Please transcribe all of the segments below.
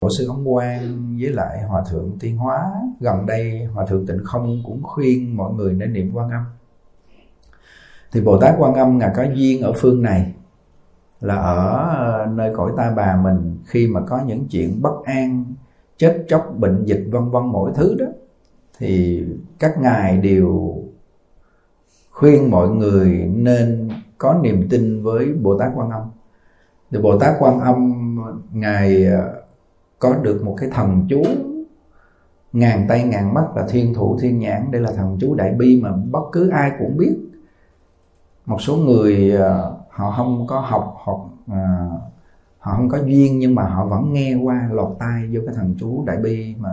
Tổ sư Ấn Quang với lại Hòa Thượng Tiên Hóa Gần đây Hòa Thượng Tịnh Không cũng khuyên mọi người nên niệm quan âm Thì Bồ Tát quan âm Ngài có duyên ở phương này Là ở ờ, nơi cõi ta bà mình Khi mà có những chuyện bất an Chết chóc, bệnh dịch vân vân mỗi thứ đó Thì các ngài đều khuyên mọi người nên có niềm tin với Bồ Tát Quan Âm. Thì Bồ Tát Quan Âm ngài ờ, có được một cái thần chú ngàn tay ngàn mắt là thiên thủ thiên nhãn. Đây là thần chú đại bi mà bất cứ ai cũng biết. Một số người à, họ không có học hoặc à, họ không có duyên nhưng mà họ vẫn nghe qua lọt tai vô cái thần chú đại bi mà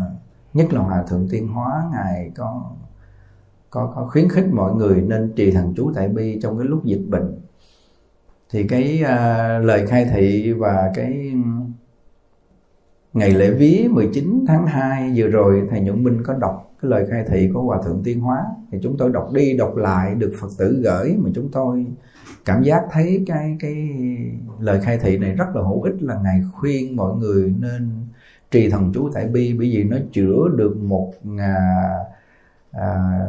nhất là hòa thượng tiên hóa ngài có có có khuyến khích mọi người nên trì thần chú đại bi trong cái lúc dịch bệnh. Thì cái uh, lời khai thị và cái ngày lễ vía 19 tháng 2 vừa rồi thầy Nhuận Minh có đọc cái lời khai thị của hòa thượng tiên hóa. Thì chúng tôi đọc đi đọc lại được Phật tử gửi mà chúng tôi cảm giác thấy cái cái lời khai thị này rất là hữu ích là ngài khuyên mọi người nên trì thần chú tại bi. Bởi vì nó chữa được một à, à,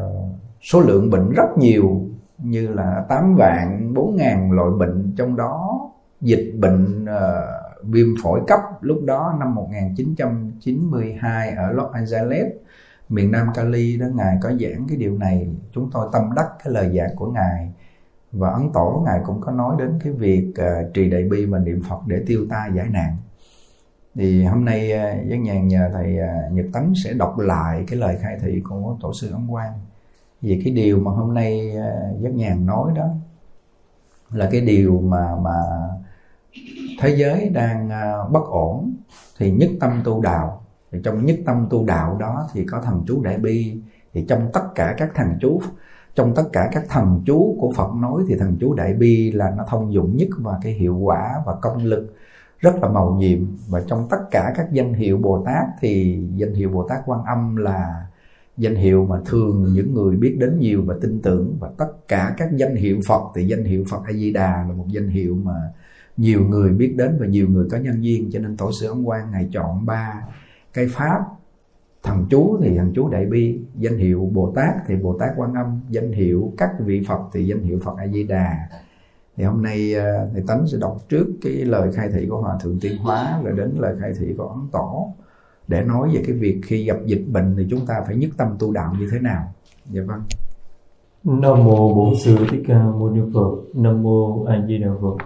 số lượng bệnh rất nhiều như là 8 vạn 4 ngàn loại bệnh. Trong đó dịch bệnh uh, viêm phổi cấp lúc đó năm 1992 ở Los Angeles miền Nam Cali đó ngài có giảng cái điều này. Chúng tôi tâm đắc cái lời giảng của ngài và ấn tổ ngài cũng có nói đến cái việc uh, trì đại bi và niệm Phật để tiêu tai giải nạn. Thì hôm nay ờ, uh, giác nhàn nhờ thầy uh, Nhật Tánh sẽ đọc lại cái lời khai thị của tổ sư Ấn Quang. Vì cái điều mà hôm nay uh, giác nhàn nói đó là cái điều mà mà thế giới đang à, bất ổn thì nhất tâm tu đạo. Thì trong nhất tâm tu đạo đó thì có thần chú đại bi. Thì trong tất cả các thần chú, trong tất cả các thần chú của Phật nói thì thần chú đại bi là nó thông dụng nhất và cái hiệu quả và công lực rất là màu nhiệm. Và trong tất cả các danh hiệu Bồ Tát thì danh hiệu Bồ Tát Quan Âm là danh hiệu mà thường những người biết đến nhiều và tin tưởng. Và tất cả các danh hiệu Phật thì danh hiệu Phật A Di Đà là một danh hiệu mà nhiều người biết đến và nhiều người có nhân duyên, cho nên tổ sư ấn quan ngài chọn ba cái pháp. Thần chú thì thần chú đại bi, danh hiệu bồ tát thì bồ tát quan âm, danh hiệu các vị phật thì danh hiệu phật a di đà. Thì hôm nay ờ, thầy tánh sẽ đọc trước cái lời khai thị của hòa thượng tiên hóa rồi đến lời khai thị của ấn tổ. Để nói về cái việc khi gặp dịch bệnh thì chúng ta phải nhất tâm tu đạo như thế nào. Dạ vâng. Nam mô bổn sư thích ca mâu ni phật, nam mô a di đà phật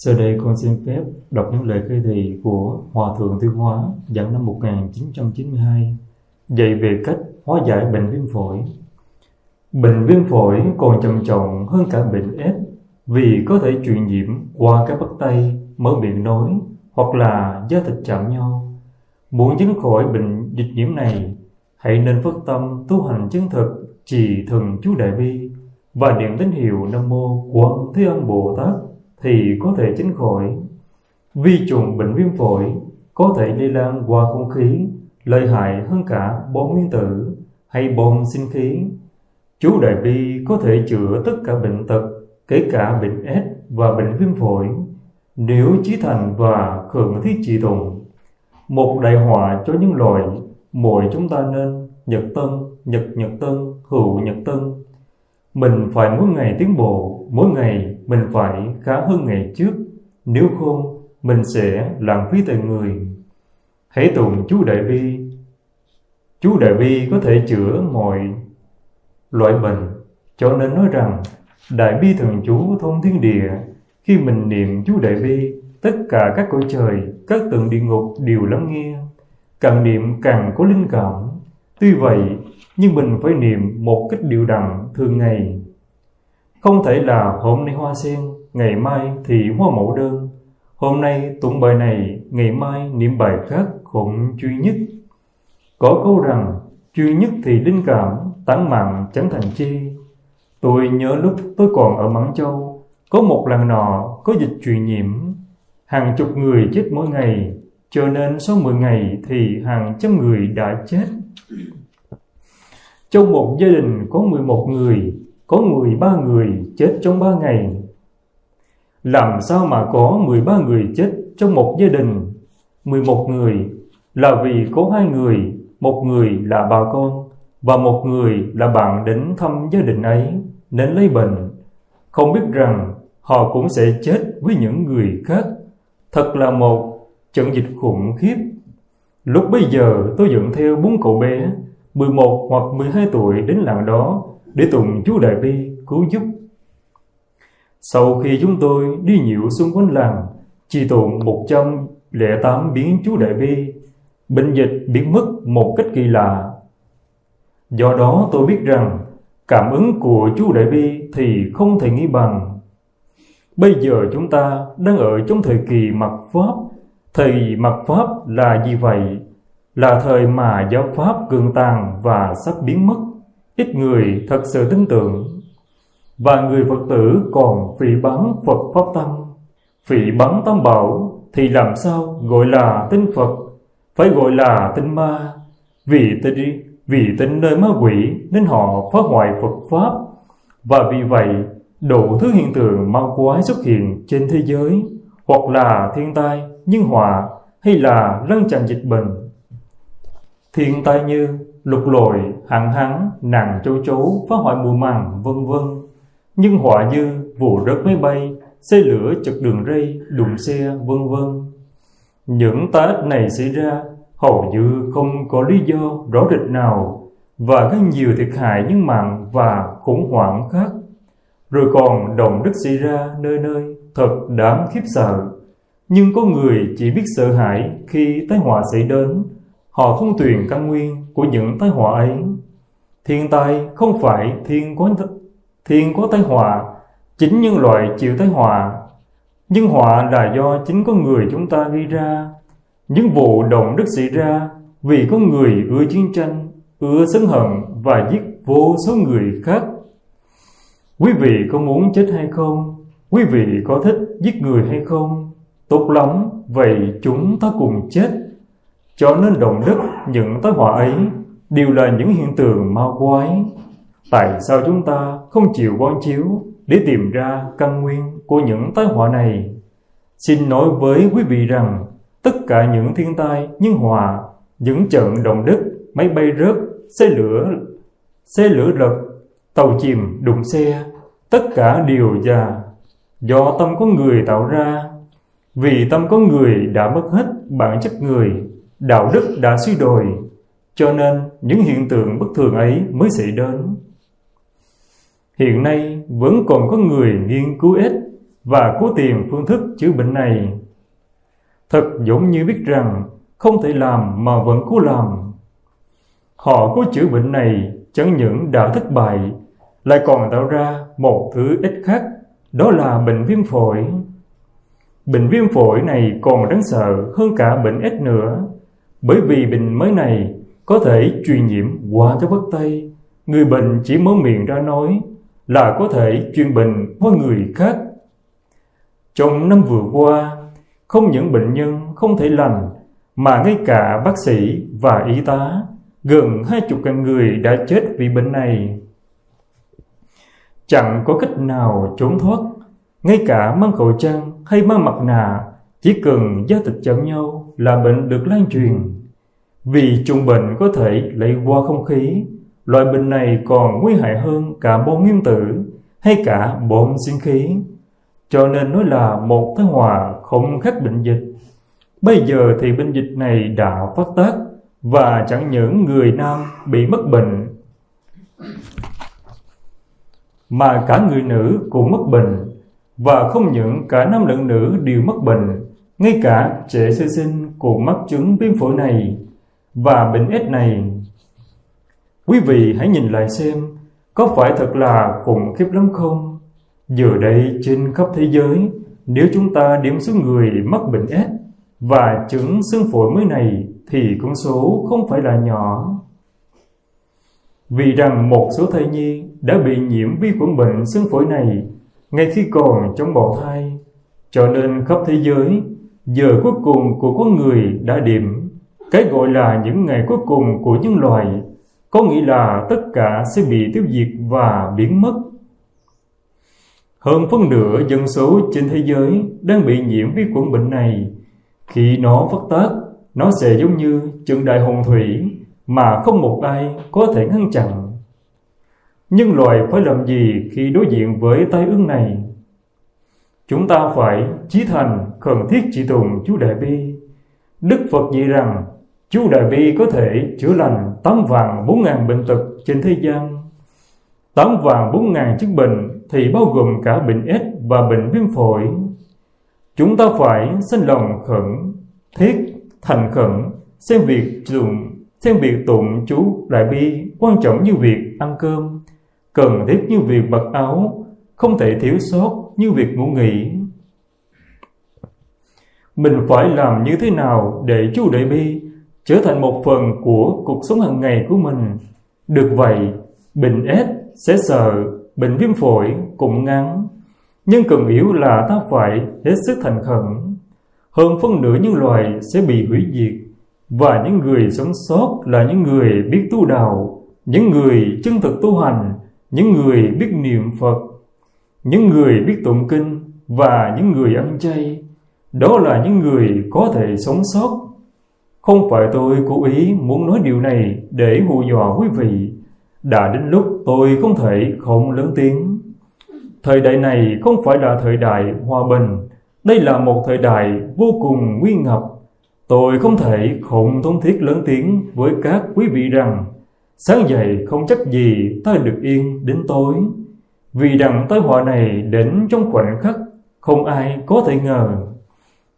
sau đây con xin phép đọc những lời khai thị của Hòa Thượng Tiêu Hóa dẫn năm 1992 dạy về cách hóa giải bệnh viêm phổi. Bệnh viêm phổi còn trầm trọng hơn cả bệnh S vì có thể truyền nhiễm qua các bắt tay, mở miệng nói hoặc là da thịt chạm nhau. Muốn tránh khỏi bệnh dịch nhiễm này, hãy nên phát tâm tu hành chân thực trì thần chú đại bi và niệm tín hiệu Nam mô Quan Thế Âm Bồ Tát thì có thể tránh khỏi. Vi trùng bệnh viêm phổi có thể lây lan qua không khí, lợi hại hơn cả bom nguyên tử hay bom sinh khí. Chú Đại Bi có thể chữa tất cả bệnh tật, kể cả bệnh S và bệnh viêm phổi, nếu chí thành và khẩn thiết trị tùng. Một đại họa cho những loài, mỗi chúng ta nên nhật tân, nhật nhật tân, hữu nhật tân. Mình phải mỗi ngày tiến bộ, mỗi ngày mình phải khá hơn ngày trước, nếu không mình sẽ lãng phí tài người. Hãy tụng chú Đại Bi. Chú Đại Bi có thể chữa mọi loại bệnh, cho nên nói rằng Đại Bi Thường Chú thông thiên địa, khi mình niệm chú Đại Bi, tất cả các cõi trời, các tầng địa ngục đều lắng nghe. Càng niệm càng có linh cảm. Tuy vậy, nhưng mình phải niệm một cách điều đặn thường ngày không thể là hôm nay hoa sen, ngày mai thì hoa mẫu đơn. Hôm nay tụng bài này, ngày mai niệm bài khác cũng duy nhất. Có câu rằng, duy nhất thì linh cảm, tán mạng chẳng thành chi. Tôi nhớ lúc tôi còn ở Mãn Châu, có một lần nọ có dịch truyền nhiễm. Hàng chục người chết mỗi ngày, cho nên sau 10 ngày thì hàng trăm người đã chết. Trong một gia đình có 11 người, có 13 người chết trong 3 ngày. Làm sao mà có 13 người chết trong một gia đình? 11 người là vì có hai người, một người là bà con và một người là bạn đến thăm gia đình ấy nên lấy bệnh. Không biết rằng họ cũng sẽ chết với những người khác. Thật là một trận dịch khủng khiếp. Lúc bây giờ tôi dẫn theo bốn cậu bé 11 hoặc 12 tuổi đến làng đó để tụng chú Đại Bi cứu giúp. Sau khi chúng tôi đi nhiễu xung quanh làng, chỉ tụng 108 biến chú Đại Bi, bệnh dịch biến mất một cách kỳ lạ. Do đó tôi biết rằng cảm ứng của chú Đại Bi thì không thể nghĩ bằng. Bây giờ chúng ta đang ở trong thời kỳ mặc Pháp. Thời mặc Pháp là gì vậy? Là thời mà giáo Pháp cường tàn và sắp biến mất. Ít người thật sự tin tưởng. Và người Phật tử còn phỉ bắn Phật Pháp Tăng. Phỉ bắn Tam Bảo thì làm sao gọi là tin Phật? Phải gọi là tin ma. Vì tin, vì tin nơi ma quỷ nên họ phá hoại Phật Pháp. Và vì vậy đủ thứ hiện tượng ma quái xuất hiện trên thế giới hoặc là thiên tai, nhân họa hay là lân tràn dịch bệnh. Thiên tai như lục lội, hạn hán, nàng châu chấu, phá hoại mùa màng, vân vân. Nhưng họa như vụ rớt máy bay, xe lửa chật đường ray, đụng xe, vân vân. Những tai ách này xảy ra hầu như không có lý do rõ rệt nào và gây nhiều thiệt hại nhân mạng và khủng hoảng khác. Rồi còn động đất xảy ra nơi nơi thật đáng khiếp sợ. Nhưng có người chỉ biết sợ hãi khi tai họa xảy đến. Họ không tuyển căn nguyên của những tai họa ấy. Thiên tai không phải thiên có thiên có tai họa, chính nhân loại chịu tai họa. Nhưng họa là do chính con người chúng ta gây ra. Những vụ động đất xảy ra vì có người ưa chiến tranh, ưa sân hận và giết vô số người khác Quý vị có muốn chết hay không? Quý vị có thích giết người hay không? Tốt lắm, vậy chúng ta cùng chết. Cho nên động đất, những tác họa ấy đều là những hiện tượng ma quái. Tại sao chúng ta không chịu quan chiếu để tìm ra căn nguyên của những tai họa này? Xin nói với quý vị rằng tất cả những thiên tai, nhân họa, những trận động đất, máy bay rớt, xe lửa, xe lửa lật, tàu chìm, đụng xe, tất cả đều già do tâm có người tạo ra. Vì tâm có người đã mất hết bản chất người, đạo đức đã suy đồi, cho nên những hiện tượng bất thường ấy mới xảy đến. Hiện nay vẫn còn có người nghiên cứu ít và cố tìm phương thức chữa bệnh này. Thật giống như biết rằng không thể làm mà vẫn cố làm. Họ cố chữa bệnh này chẳng những đã thất bại lại còn tạo ra một thứ ít khác, đó là bệnh viêm phổi. Bệnh viêm phổi này còn đáng sợ hơn cả bệnh ít nữa, bởi vì bệnh mới này có thể truyền nhiễm qua cho bất tay. Người bệnh chỉ mở miệng ra nói là có thể truyền bệnh qua người khác. Trong năm vừa qua, không những bệnh nhân không thể lành, mà ngay cả bác sĩ và y tá, gần hai chục ngàn người đã chết vì bệnh này. Chẳng có cách nào trốn thoát Ngay cả mang khẩu trang hay mang mặt nạ Chỉ cần da thịt chạm nhau là bệnh được lan truyền vì trùng bệnh có thể lây qua không khí, Loại bệnh này còn nguy hại hơn cả bom nguyên tử Hay cả bom sinh khí. Cho nên nói là một tai hòa không khác bệnh dịch. Bây giờ thì bệnh dịch này đã phát tác Và chẳng những người nam bị mất bệnh, mà cả người nữ cũng mất bệnh. Và không những cả nam lẫn nữ đều mất bệnh, ngay cả trẻ sơ sinh cũng mắc chứng viêm phổi này và bệnh s này quý vị hãy nhìn lại xem có phải thật là khủng khiếp lắm không giờ đây trên khắp thế giới nếu chúng ta điểm số người mắc bệnh s và chứng xương phổi mới này thì con số không phải là nhỏ vì rằng một số thai nhi đã bị nhiễm vi khuẩn bệnh xương phổi này ngay khi còn trong bào thai. Cho nên khắp thế giới, giờ cuối cùng của con người đã điểm. Cái gọi là những ngày cuối cùng của nhân loại, có nghĩa là tất cả sẽ bị tiêu diệt và biến mất. Hơn phân nửa dân số trên thế giới đang bị nhiễm vi khuẩn bệnh này. Khi nó phát tác, nó sẽ giống như trận đại hồng thủy mà không một ai có thể ngăn chặn. Nhưng loài phải làm gì khi đối diện với tai ương này? Chúng ta phải chí thành khẩn thiết chỉ tùng chú Đại Bi. Đức Phật dạy rằng chú Đại Bi có thể chữa lành tám vàng bốn ngàn bệnh tật trên thế gian. Tám vàng bốn ngàn chứng bệnh thì bao gồm cả bệnh S và bệnh viêm phổi. Chúng ta phải sinh lòng khẩn, thiết, thành khẩn, xem việc dùng xem việc tụng chú đại bi quan trọng như việc ăn cơm, cần thiết như việc mặc áo, không thể thiếu sót như việc ngủ nghỉ mình phải làm như thế nào để chú đại bi trở thành một phần của cuộc sống hàng ngày của mình được vậy bệnh ết sẽ sợ bệnh viêm phổi cũng ngắn nhưng cần yếu là ta phải hết sức thành khẩn hơn phân nửa những loài sẽ bị hủy diệt và những người sống sót là những người biết tu đạo, những người chân thực tu hành, những người biết niệm Phật, những người biết tụng kinh và những người ăn chay. Đó là những người có thể sống sót. Không phải tôi cố ý muốn nói điều này để hù dọa quý vị. Đã đến lúc tôi không thể không lớn tiếng. Thời đại này không phải là thời đại hòa bình đây là một thời đại vô cùng nguy ngập. Tôi không thể không thống thiết lớn tiếng với các quý vị rằng, sáng dậy không chắc gì ta được yên đến tối. Vì đằng tai họa này đến trong khoảnh khắc không ai có thể ngờ.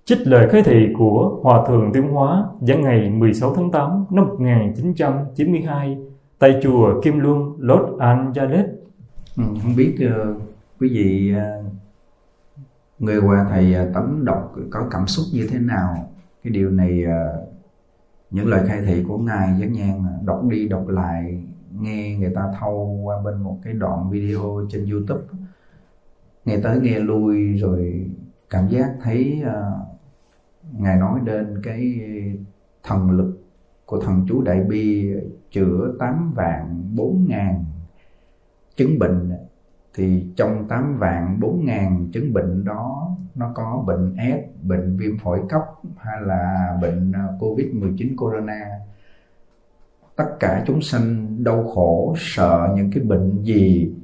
Trích lời khai thị của Hòa Thượng Tiến Hóa giảng ngày 16 tháng 8 năm 1992 tại chùa Kim Luân, Los Angeles. Ừ, không biết uh, quý vị uh, người qua thầy uh, tấm đọc có cảm xúc như thế nào cái điều này uh, những lời khai thị của ngài giác nhan đọc đi đọc lại nghe người ta thâu qua bên một cái đoạn video trên youtube nghe tới nghe lui rồi cảm giác thấy uh, ngài nói đến cái thần lực của thần chú đại bi chữa tám vạn bốn ngàn chứng bệnh. Thì trong 8 vạn 4 ngàn chứng bệnh đó nó có bệnh S, bệnh viêm phổi cấp hay là bệnh à, Covid-19 corona. Tất cả chúng sanh đau khổ sợ những cái bệnh gì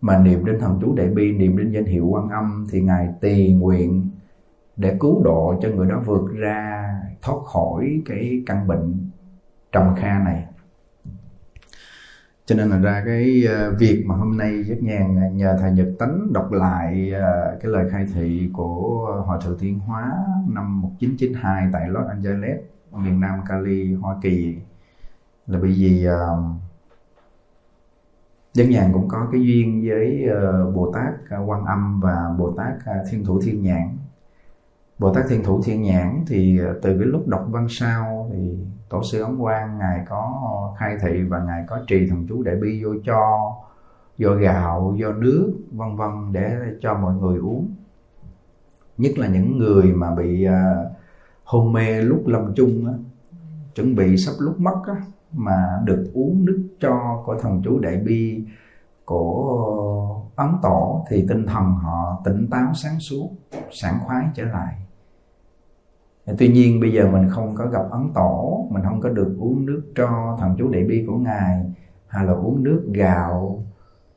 mà niệm đến thần chú đại bi niệm đến danh hiệu quan âm thì ngài tỳ nguyện để cứu độ cho người đó vượt ra thoát khỏi cái căn bệnh trầm kha này cho nên là ra cái ờ, việc mà hôm nay rất nhàn ờ, nhờ thầy Nhật Tánh đọc lại ờ, cái lời khai thị của Hòa Thượng Thiên Hóa năm 1992 tại Los Angeles, miền Nam Cali, Hoa Kỳ là bởi vì Dân nhàn cũng có cái duyên với Bồ Tát Quan Âm và Bồ Tát Thiên Thủ Thiên Nhãn. Bồ Tát Thiên Thủ Thiên Nhãn thì ờ, từ cái lúc đọc văn sao thì tổ sư ấn quang ngài có khai thị và ngài có trì thần chú đại bi vô cho vô gạo vô nước vân vân để cho mọi người uống. Nhất là những người mà bị ờ, hôn mê lúc lâm chung á, chuẩn bị sắp lúc mất á, mà được uống nước cho của thần chú đại bi của ấn tổ thì tinh thần họ tỉnh táo sáng suốt sảng khoái trở lại tuy nhiên bây giờ mình không có gặp ấn tổ mình không có được uống nước cho thần chú đại bi của ngài hay là uống nước gạo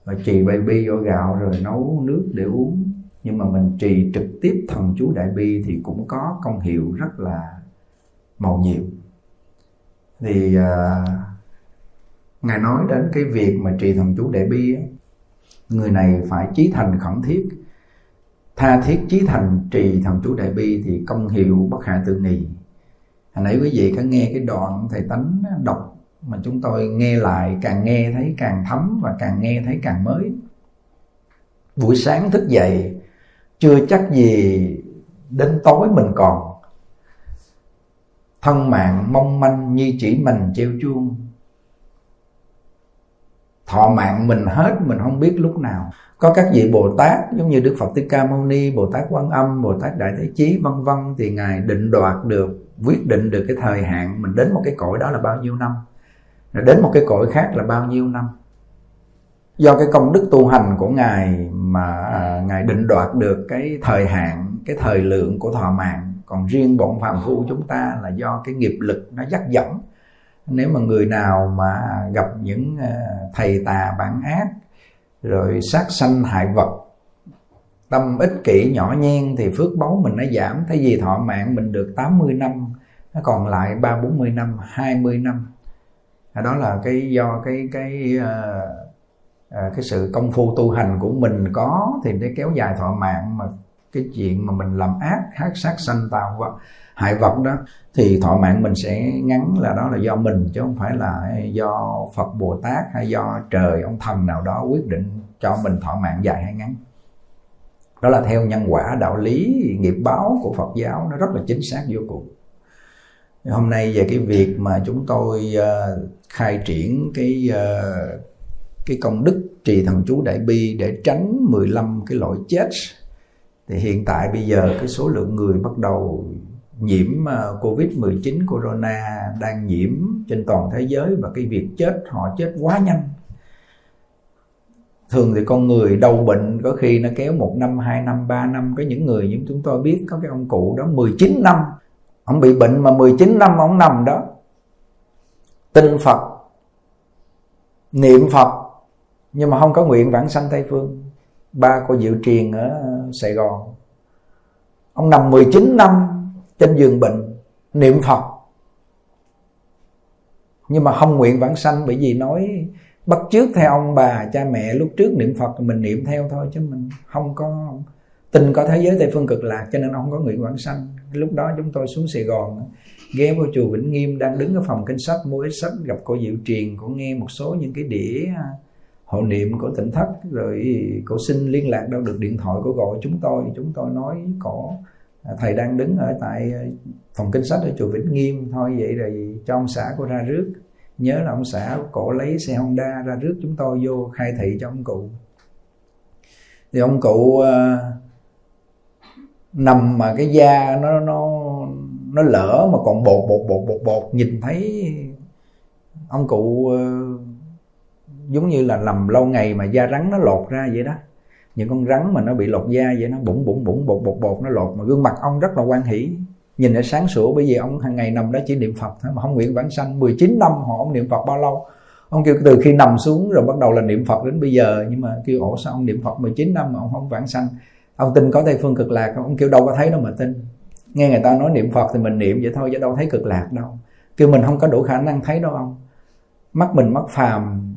và trì baby vô gạo rồi nấu nước để uống. Nhưng mà mình trì trực tiếp thần chú đại bi thì cũng có công hiệu rất là màu nhiệm. Thì uh, ngài nói đến cái việc mà trì thần chú đại bi người này phải chí thành khẩn thiết tha thiết chí thành trì thần chú đại bi thì công hiệu bất hạ tự nghị. hồi nãy quý vị có nghe cái đoạn thầy tánh đọc mà chúng tôi nghe lại, càng nghe thấy càng thấm và càng nghe thấy càng mới. Buổi sáng thức dậy, chưa chắc gì đến tối mình còn. Thân mạng mong manh như chỉ mình treo chuông thọ mạng mình hết mình không biết lúc nào. Có các vị bồ tát giống như đức phật thích ca mâu ni bồ tát quan âm bồ tát đại thế chí vân vân thì ngài định đoạt được quyết định được cái thời hạn mình đến một cái cõi đó là bao nhiêu năm. Rồi đến một cái cõi khác là bao nhiêu năm. Do cái công đức tu hành của ngài mà à, ngài định đoạt được cái thời hạn cái thời lượng của thọ mạng. Còn riêng bọn phàm phu chúng ta là do cái nghiệp lực nó dắt dẫn nếu mà người nào mà gặp những ờ, thầy tà bản ác, rồi sát sanh hại vật, tâm ích kỷ nhỏ nhen thì phước báu mình nó giảm. Thay vì thọ mạng mình được 80 năm, nó còn lại ba bốn mươi năm 20 năm. À, đó là cái do cái cái ờ, ờ, cái sự công phu tu hành của mình có thì để kéo dài thọ mạng. Mà cái chuyện mà mình làm ác hát sát sanh tạo vật hại vật đó thì thọ mạng mình sẽ ngắn là đó là do mình chứ không phải là do Phật Bồ Tát hay do trời ông thần nào đó quyết định cho mình thọ mạng dài hay ngắn. Đó là theo nhân quả đạo lý nghiệp báo của Phật giáo nó rất là chính xác vô cùng. Hôm nay về cái việc mà chúng tôi uh, khai triển cái uh, cái công đức trì thần chú đại bi để tránh 15 cái lỗi chết thì hiện tại bây giờ cái số lượng người bắt đầu nhiễm ờ, Covid-19 corona đang nhiễm trên toàn thế giới và cái việc chết họ chết quá nhanh. Thường thì con người đau bệnh có khi nó kéo một năm, hai năm, ba năm. Có những người như chúng tôi biết có cái ông cụ đó 19 năm. Ông bị bệnh mà 19 năm ông nằm đó. Tin Phật, niệm Phật nhưng mà không có nguyện vãng sanh Tây Phương. Ba cô Diệu Triền ở Sài Gòn. Ông nằm 19 năm trên giường bệnh, niệm phật. Nhưng mà không nguyện vãng sanh bởi vì nói, bắt trước theo ông bà, cha mẹ, lúc trước niệm phật mình niệm theo thôi chứ mình không có tin có thế giới tây phương cực lạc, cho nên không có nguyện vãng sanh. Lúc đó chúng tôi xuống sài gòn, ghé vào chùa vĩnh nghiêm đang đứng ở phòng kinh sách, mua ít sách, gặp cô diệu Triền cũng nghe một số những cái đĩa à, hộ niệm của tỉnh thất, rồi cổ xin liên lạc đâu được điện thoại của gọi chúng tôi. Chúng tôi nói có À, thầy đang đứng ở tại ờ, phòng kinh sách ở chùa Vĩnh Nghiêm. Thôi vậy rồi cho ông xã cô ra rước. Nhớ là ông xã cổ lấy xe Honda ra rước chúng tôi vô khai thị cho ông cụ. Thì ông cụ uh, nằm mà cái da nó nó nó lỡ mà còn bột bột bột bột bột. Nhìn thấy ông cụ uh, giống như là nằm lâu ngày mà da rắn nó lột ra vậy đó những con rắn mà nó bị lột da vậy, nó bụng bụng bụng, bột bột bột, nó lột. Mà gương mặt ông rất là quan hỷ. Nhìn nó sáng sủa, bởi vì ông hàng ngày nằm đó chỉ niệm phật thôi, mà không nguyện vãng sanh. 19 năm họ ông niệm phật bao lâu. Ông kêu từ khi nằm xuống rồi bắt đầu là niệm phật đến bây giờ. Nhưng mà kêu ổ sao ông niệm phật 19 năm mà ông không vãng sanh? Ông tin có tây phương cực lạc ông kêu, đâu có thấy đâu mà tin. Nghe người ta nói niệm phật thì mình niệm vậy thôi, chứ đâu thấy cực lạc đâu. Kêu mình không có đủ khả năng thấy đâu ông. Mắt mình mắt phàm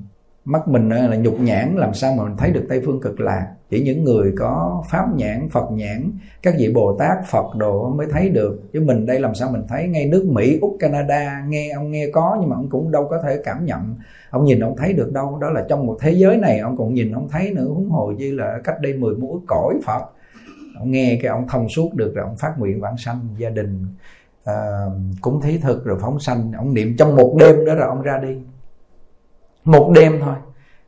mắt mình ờ, là nhục nhãn làm sao mà mình thấy được tây phương cực lạc? Chỉ những người có pháp nhãn phật nhãn các vị bồ tát phật đồ mới thấy được. Chứ mình đây làm sao mình thấy ngay nước mỹ úc canada nghe ông nghe có nhưng mà ông cũng đâu có thể cảm nhận. Ông nhìn ông thấy được đâu đó là trong một thế giới này ông cũng nhìn ông thấy nữa huống hồ như là cách đây mười mũi cõi phật. Ông nghe cái ông thông suốt được rồi ông phát nguyện vãng sanh gia đình uh, cúng thí thực rồi phóng sanh. Ông niệm trong một đêm đó rồi ông ra đi một đêm thôi.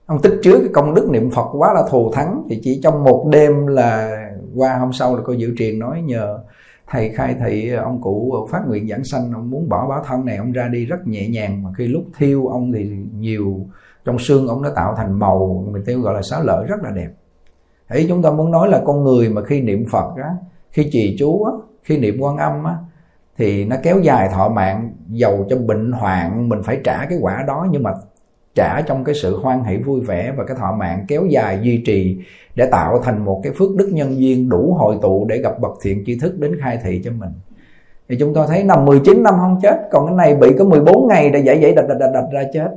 Ông tích chứa cái công đức niệm phật quá là thù thắng. Thì chỉ trong một đêm là qua hôm sau là cô dự truyền nói nhờ thầy khai thị, ông cụ phát nguyện giảng sanh, ông muốn bỏ báo thân này, ông ra đi rất nhẹ nhàng. Mà khi lúc thiêu, ông thì nhiều, trong xương ông nó tạo thành màu. Mình tiêu gọi là xá lợi rất là đẹp. Ấy chúng ta muốn nói là con người mà khi niệm phật á, khi trì chú á, khi niệm quan âm á, thì nó kéo dài thọ mạng, giàu cho bệnh hoạn, mình phải trả cái quả đó. Nhưng mà trả trong cái sự hoan hỷ vui vẻ và cái thọ mạng kéo dài duy trì để tạo thành một cái phước đức nhân duyên đủ hội tụ để gặp bậc thiện tri thức đến khai thị cho mình. Thì chúng tôi thấy năm 19 năm không chết còn cái này bị có 14 ngày đã dậy dậy đạch đạch đạch, đạch ra chết.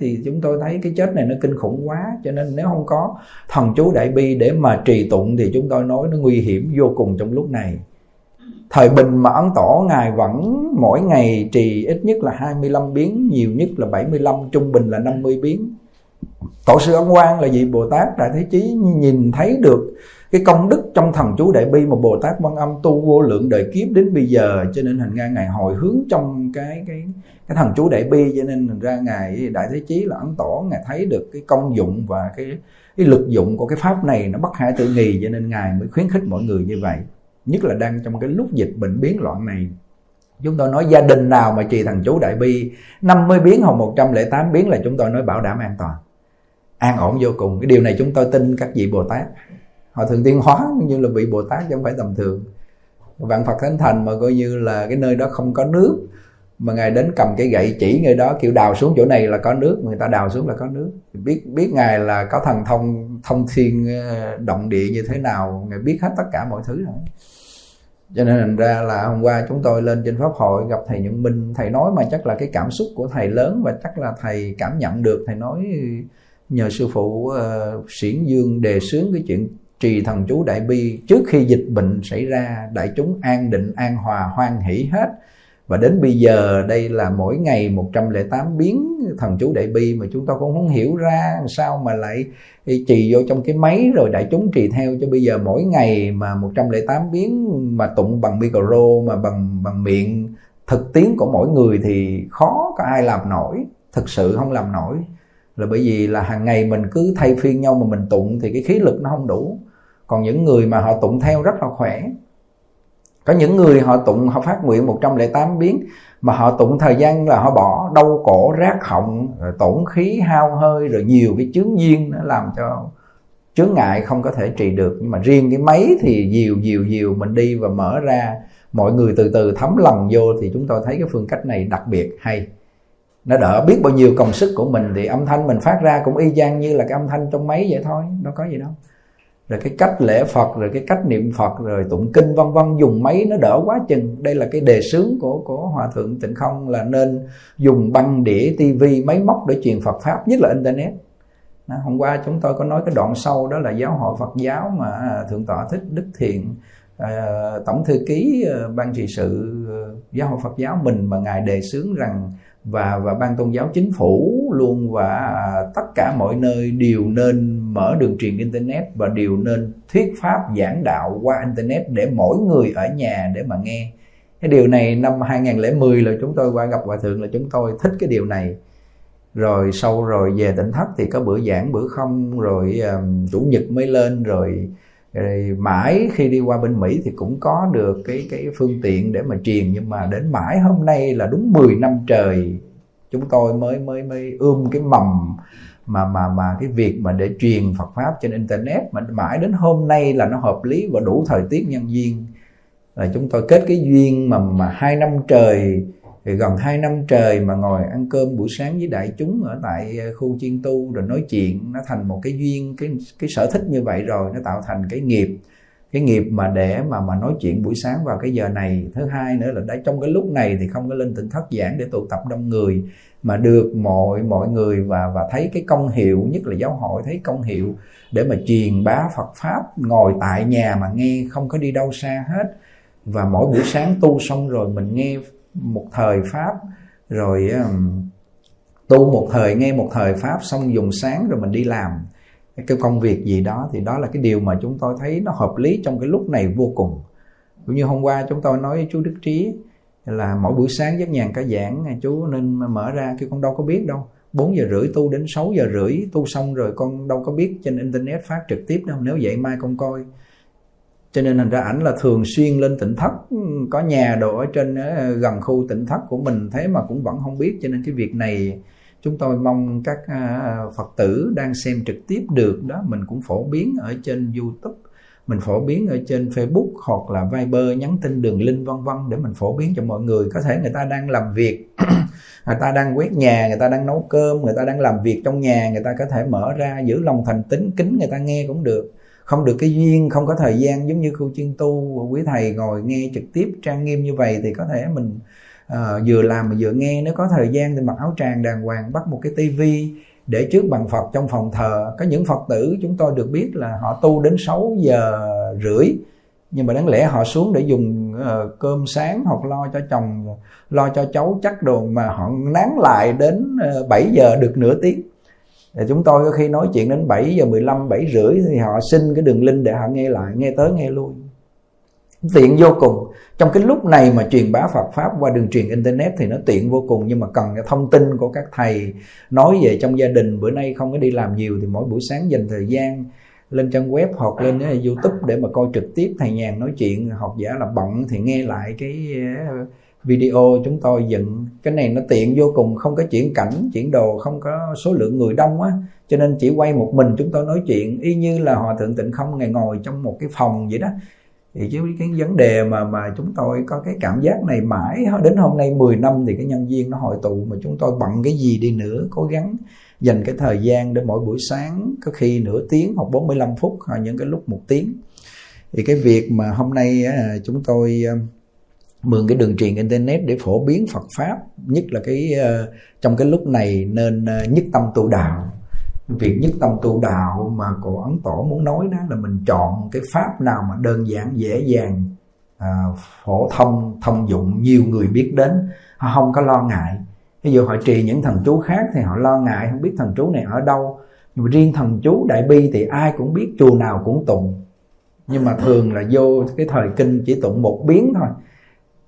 Thì chúng tôi thấy cái chết này nó kinh khủng quá cho nên nếu không có thần chú đại bi để mà trì tụng thì chúng tôi nói nó nguy hiểm vô cùng trong lúc này thời bình mà ấn tổ ngài vẫn mỗi ngày trì ít nhất là 25 biến, nhiều nhất là 75 trung bình là 50 biến. Tổ sư ấn quang là gì bồ tát đại thế chí, nhìn thấy được cái công đức trong thần chú đại bi mà bồ tát quan âm tu vô lượng đời kiếp đến bây giờ, cho nên hình ra ngài hồi hướng trong cái cái cái thần chú đại bi, cho nên hình ra ngài đại thế chí là ấn tổ, ngài thấy được cái công dụng và cái cái lực dụng của cái pháp này nó bất hại tự nghì cho nên ngài mới khuyến khích mọi người như vậy nhất là đang trong cái lúc dịch bệnh biến loạn này. Chúng tôi nói gia đình nào mà trì thằng chú đại bi 50 biến hoặc 108 biến là chúng tôi nói bảo đảm an toàn. An ổn vô cùng. Cái điều này chúng tôi tin các vị bồ tát. Họ thường tiên hóa như là vị bồ tát chứ không phải tầm thường. Vạn phật thánh thành mà coi như là cái nơi đó không có nước, mà ngài đến cầm cái gậy chỉ người đó, kiểu đào xuống chỗ này là có nước, người ta đào xuống là có nước. Biết biết ngài là có thần thông thông thiên ờ, động địa như thế nào, ngài biết hết tất cả mọi thứ rồi cho nên thành ra là hôm qua chúng tôi lên trên pháp hội gặp thầy nhuận minh. Thầy nói mà chắc là cái cảm xúc của thầy lớn và chắc là thầy cảm nhận được. Thầy nói nhờ sư phụ ờ, uh, xiển dương đề xướng cái chuyện trì thần chú đại bi trước khi dịch bệnh xảy ra đại chúng an định an hòa hoan hỷ hết và đến bây giờ đây là mỗi ngày 108 biến thần chú đại bi mà chúng ta cũng không hiểu ra sao mà lại trì vô trong cái máy rồi đại chúng trì theo. Cho bây giờ mỗi ngày mà 108 biến mà tụng bằng micro, mà bằng bằng miệng, thực tiến của mỗi người thì khó có ai làm nổi. Thực sự không làm nổi. Là bởi vì là hàng ngày mình cứ thay phiên nhau mà mình tụng thì cái khí lực nó không đủ. Còn những người mà họ tụng theo rất là khỏe có những người họ tụng, họ phát nguyện 108 biến, mà họ tụng thời gian là họ bỏ đau cổ rác họng, rồi tổn khí, hao hơi, rồi nhiều cái chướng duyên nó làm cho chướng ngại không có thể trị được. Nhưng mà riêng cái máy thì nhiều nhiều nhiều mình đi và mở ra. Mọi người từ từ thấm lòng vô thì chúng tôi thấy cái phương cách này đặc biệt hay. Nó đỡ biết bao nhiêu công sức của mình thì âm thanh mình phát ra cũng y chang như là cái âm thanh trong máy vậy thôi, đâu có gì đâu rồi cái cách lễ phật rồi cái cách niệm phật rồi tụng kinh vân vân dùng máy nó đỡ quá chừng. Đây là cái đề xướng của của hòa thượng tịnh không là nên dùng băng đĩa tivi máy móc để truyền phật pháp nhất là internet. Đó, hôm qua chúng tôi có nói cái đoạn sau đó là giáo hội phật giáo mà à, thượng tọa thích đức thiện à, tổng thư ký à, ban trị sự giáo hội phật giáo mình mà ngài đề xướng rằng và và ban tôn giáo chính phủ luôn và tất cả mọi nơi đều nên mở đường truyền internet và điều nên thuyết pháp giảng đạo qua internet để mỗi người ở nhà để mà nghe. Cái điều này năm 2010 là chúng tôi qua gặp hòa thượng là chúng tôi thích cái điều này. Rồi sau rồi về tỉnh thất thì có bữa giảng bữa không rồi um, chủ nhật mới lên rồi, rồi mãi khi đi qua bên Mỹ thì cũng có được cái cái phương tiện để mà truyền. Nhưng mà đến mãi hôm nay là đúng 10 năm trời chúng tôi mới mới mới ươm cái mầm mà mà mà cái việc mà để truyền Phật pháp trên internet mà mãi đến hôm nay là nó hợp lý và đủ thời tiết nhân duyên. Là chúng tôi kết cái duyên mà mà hai năm trời thì gần hai năm trời mà ngồi ăn cơm buổi sáng với đại chúng ở tại ờ, khu chiên tu rồi nói chuyện. Nó thành một cái duyên, cái cái sở thích như vậy rồi, nó tạo thành cái nghiệp cái nghiệp mà để mà mà nói chuyện buổi sáng vào cái giờ này. Thứ hai nữa là đấy trong cái lúc này thì không có lên tỉnh thất giảng để tụ tập đông người. Mà được mọi mọi người và và thấy cái công hiệu nhất là giáo hội thấy công hiệu để mà truyền bá Phật pháp ngồi tại nhà mà nghe không có đi đâu xa hết. Và mỗi buổi sáng tu xong rồi mình nghe một thời pháp rồi um, tu một thời nghe một thời pháp xong dùng sáng rồi mình đi làm cái công việc gì đó thì đó là cái điều mà chúng tôi thấy nó hợp lý trong cái lúc này vô cùng. Cũng như hôm qua chúng tôi nói với chú Đức Trí là mỗi buổi sáng giấc nhàn cả giảng à, chú nên mở ra kêu con đâu có biết đâu. 4 giờ rưỡi tu đến 6 giờ rưỡi, tu xong rồi con đâu có biết trên internet phát trực tiếp đâu, nếu vậy mai con coi. Cho nên thành ra ảnh là thường xuyên lên tỉnh thất, có nhà đồ ở trên à, gần khu tỉnh thất của mình, thế mà cũng vẫn không biết. Cho nên cái việc này chúng tôi mong các à, phật tử đang xem trực tiếp được đó. Mình cũng phổ biến ở trên youtube, mình phổ biến ở trên Facebook hoặc là Viber nhắn tin đường link vân vân để mình phổ biến cho mọi người. Có thể người ta đang làm việc, người ta đang quét nhà, người ta đang nấu cơm, người ta đang làm việc trong nhà, người ta có thể mở ra giữ lòng thành tính kính người ta nghe cũng được. Không được cái duyên, không có thời gian giống như khu chuyên tu, quý thầy ngồi nghe trực tiếp trang nghiêm như vậy thì có thể mình uh, vừa làm mà vừa nghe nếu có thời gian thì mặc áo tràng đàng hoàng bắt một cái tivi để trước bằng Phật trong phòng thờ. Có những Phật tử chúng tôi được biết là họ tu đến 6 giờ rưỡi nhưng mà đáng lẽ họ xuống để dùng uh, cơm sáng hoặc lo cho chồng lo cho cháu chắc đồ mà họ nán lại đến ờ, uh, 7 giờ được nửa tiếng. Thì chúng tôi có khi nói chuyện đến 7 giờ 15, 7 rưỡi thì họ xin cái đường link để họ nghe lại, nghe tới nghe lui tiện vô cùng. Trong cái lúc này mà truyền bá Phật pháp qua đường truyền internet thì nó tiện vô cùng, nhưng mà cần cái thông tin của các thầy nói về trong gia đình. Bữa nay không có đi làm nhiều thì mỗi buổi sáng dành thời gian lên trang web hoặc lên ờ, youtube để mà coi trực tiếp thầy nhàn nói chuyện. Học giả là bận thì nghe lại cái ờ, video chúng tôi dựng. Cái này nó tiện vô cùng, không có chuyển cảnh, chuyển đồ, không có số lượng người đông á. Cho nên chỉ quay một mình chúng tôi nói chuyện. Y như là hòa thượng tịnh không ngày ngồi trong một cái phòng vậy đó thì chứ cái vấn đề mà mà chúng tôi có cái cảm giác này mãi đến hôm nay 10 năm thì cái nhân viên nó hội tụ mà chúng tôi bận cái gì đi nữa, cố gắng dành cái thời gian để mỗi buổi sáng có khi nửa tiếng hoặc 45 phút hoặc những cái lúc một tiếng. Thì cái việc mà hôm nay à, chúng tôi à, mượn cái đường truyền internet để phổ biến Phật pháp, nhất là cái trong cái lúc này nên nhất tâm tu đạo việc nhất tâm tu đạo mà cổ ấn tổ muốn nói đó là mình chọn cái pháp nào mà đơn giản dễ dàng à, phổ thông thông dụng nhiều người biết đến. Họ không có lo ngại. Ví dụ họ trì những thần chú khác thì họ lo ngại không biết thần chú này ở đâu. Nhưng mà riêng thần chú đại bi thì ai cũng biết chùa nào cũng tụng. Nhưng mà thường là vô cái thời kinh chỉ tụng một biến thôi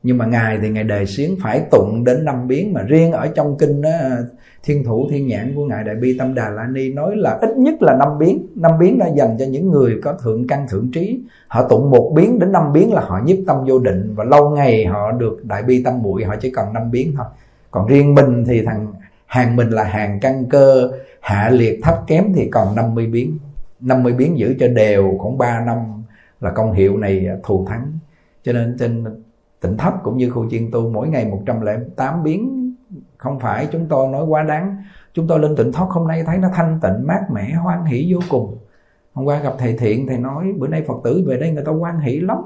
nhưng mà ngài thì ngài đề xuyến phải tụng đến năm biến mà riêng ở trong kinh đó, à, thiên thủ thiên nhãn của ngài đại bi tâm đà la ni nói là ít nhất là năm biến. Năm biến đã dành cho những người có thượng căn thượng trí. Họ tụng một biến đến năm biến là họ nhiếp tâm vô định và lâu ngày họ được đại bi tâm muội họ chỉ cần năm biến thôi. Còn riêng mình thì thằng hàng mình là hàng căn cơ hạ liệt thấp kém thì còn 50 biến. 50 biến giữ cho đều khoảng 3 năm là công hiệu này thù thắng. Cho nên trên tỉnh thấp cũng như khu chiên tu, mỗi ngày 108 biến. Không phải chúng tôi nói quá đáng. Chúng tôi lên tỉnh thất hôm nay thấy nó thanh tịnh, mát mẻ, hoan hỷ vô cùng. Hôm qua gặp thầy thiện, thầy nói bữa nay phật tử về đây người ta hoan hỷ lắm.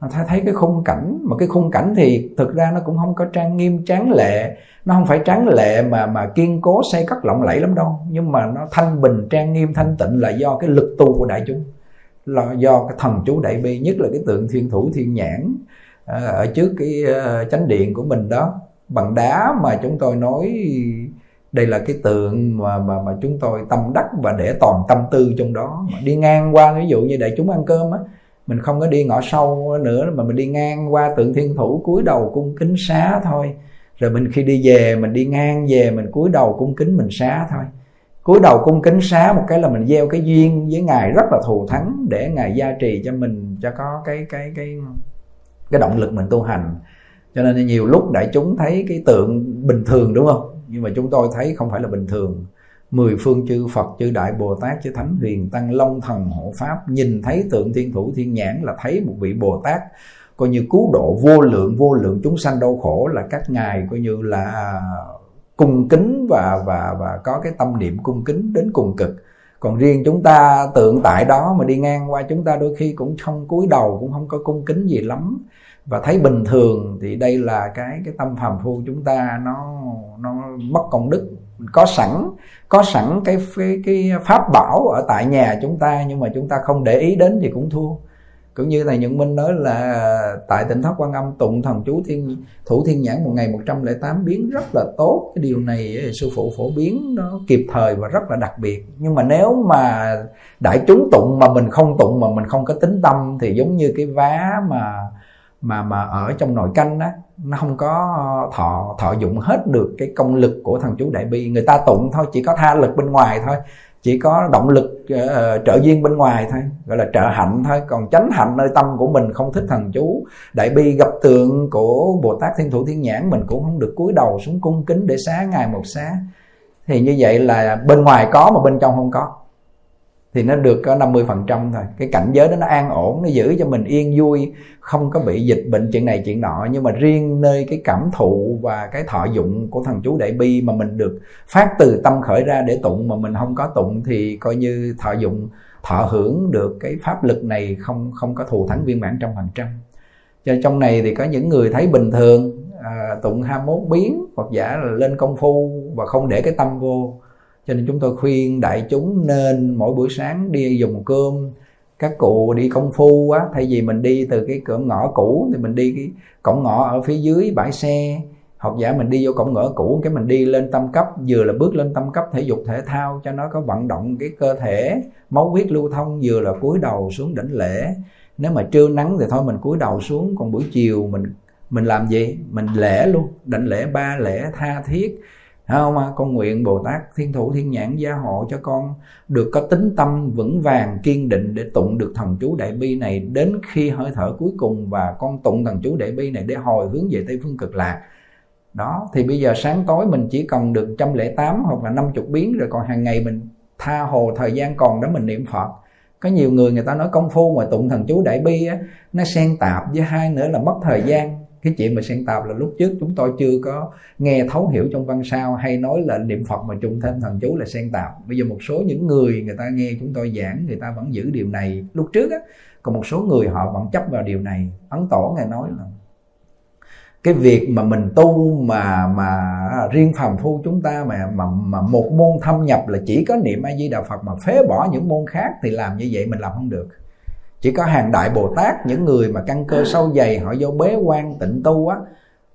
Ta thấy cái khung cảnh, mà cái khung cảnh thì thực ra nó cũng không có trang nghiêm, tráng lệ. Nó không phải tráng lệ mà mà kiên cố xây cất lộng lẫy lắm đâu. Nhưng mà nó thanh bình, trang nghiêm, thanh tịnh là do cái lực tu của đại chúng. Là do cái thần chú đại bi, nhất là cái tượng thiên thủ thiên nhãn. À, ở trước cái ờ, chánh điện của mình đó. Bằng đá mà chúng tôi nói, đây là cái tượng mà mà mà chúng tôi tâm đắc và để toàn tâm tư trong đó. Mà đi ngang qua, ví dụ như đại chúng ăn cơm á, mình không có đi ngõ sâu nữa, mà mình đi ngang qua tượng thiên thủ cúi đầu cung kính xá thôi. Rồi mình khi đi về, mình đi ngang về, mình cúi đầu cung kính mình xá thôi. Cúi đầu cung kính xá một cái là mình gieo cái duyên với ngài rất là thù thắng, để ngài gia trì cho mình, cho có cái cái cái cái động lực mình tu hành. Cho nên nhiều lúc đại chúng thấy cái tượng bình thường, đúng không? Nhưng mà chúng tôi thấy không phải là bình thường. Mười phương chư Phật, chư Đại Bồ Tát, chư Thánh Huyền Tăng Long Thần Hộ Pháp nhìn thấy tượng thiên thủ thiên nhãn là thấy một vị Bồ Tát coi như cứu độ vô lượng vô lượng chúng sanh đau khổ là các ngài coi như là à, cung kính và và và có cái tâm niệm cung kính đến cùng cực còn riêng chúng ta tượng tại đó mà đi ngang qua, chúng ta đôi khi cũng không cúi đầu cũng không có cung kính gì lắm. Và thấy bình thường thì đây là cái cái tâm phàm phu chúng ta, nó nó mất công đức. Có sẵn có sẵn cái cái cái pháp bảo ở tại nhà chúng ta nhưng mà chúng ta không để ý đến thì cũng thua cũng như thầy Nhận Minh nói là tại tỉnh thất quan âm, tụng thần chú thiên, thủ thiên nhãn một ngày 108 biến rất là tốt. Cái điều này eh, sư phụ phổ biến nó kịp thời và rất là đặc biệt. Nhưng mà nếu mà đại chúng tụng mà mình không tụng, mà mình không có tính tâm, thì giống như cái vá mà mà mà ở trong nồi canh á, nó không có thọ thọ dụng hết được cái công lực của thần chú đại bi. Người ta tụng thôi, chỉ có tha lực bên ngoài thôi chỉ có động lực uh, trợ duyên bên ngoài thôi gọi là trợ hạnh thôi. Còn chánh hạnh nơi tâm của mình không thích thần chú. Đại bi gặp tượng của bồ tát thiên thủ thiên nhãn mình cũng không được cúi đầu xuống cung kính để xá ngài một xá. Thì như vậy là bên ngoài có mà bên trong không có thì nó được có 50% thôi. Cái cảnh giới đó nó an ổn nó giữ cho mình yên vui không có bị dịch bệnh chuyện này chuyện nọ. Nhưng mà riêng nơi cái cảm thụ và cái thọ dụng của thằng chú đại bi mà mình được phát từ tâm khởi ra để tụng mà mình không có tụng thì coi như thọ dụng thọ hưởng được cái pháp lực này không không có thù thắng viên mãn trăm phần trăm. Cho trong này thì có những người thấy bình thường à, tụng 21 biến hoặc giả là lên công phu và không để cái tâm vô cho nên chúng tôi khuyên đại chúng nên mỗi buổi sáng đi dùng cơm. Các cụ đi công phu á thay vì mình đi từ cái cửa ngõ cũ thì mình đi cái cổng ngõ ở phía dưới bãi xe. Hoặc giả mình đi vô cổng ngõ cũ, cái mình đi lên tâm cấp, vừa là bước lên tâm cấp thể dục thể thao cho nó có vận động cái cơ thể, máu huyết lưu thông, vừa là cúi đầu xuống đỉnh lễ. Nếu mà trưa nắng thì thôi mình cúi đầu xuống, còn buổi chiều mình mình làm gì? Mình lễ luôn đảnh lễ, ba lễ tha thiết không mà con nguyện Bồ Tát, Thiên Thủ, Thiên Nhãn gia hộ cho con được có tính tâm vững vàng, kiên định để tụng được thần chú Đại Bi này đến khi hơi thở cuối cùng và con tụng thần chú Đại Bi này để hồi hướng về Tây Phương Cực Lạc. Đó, thì bây giờ sáng tối mình chỉ cần được trăm lẻ tám hoặc là năm chục biến rồi, còn hàng ngày mình tha hồ thời gian còn đó mình niệm Phật. Có nhiều người người ta nói công phu mà tụng thần chú đại bi á, nó xen tạp với hai nữa là mất thời gian cái chuyện mà xen tạp là lúc trước chúng tôi chưa có nghe thấu hiểu trong văn sao hay nói là niệm phật mà trùng thêm thần chú là xen tạp bây giờ một số những người người ta nghe chúng tôi giảng, người ta vẫn giữ điều này. Lúc trước á còn một số người họ vẫn chấp vào điều này. Ấn tổ ngài nói là cái việc mà mình tu mà mà riêng phàm phu chúng ta mà mà mà một môn thâm nhập là chỉ có niệm a di đà phật mà phế bỏ những môn khác thì làm như vậy mình làm không được chỉ có hàng đại bồ tát những người mà căn cơ sâu dày họ vô bế quan tịnh tu á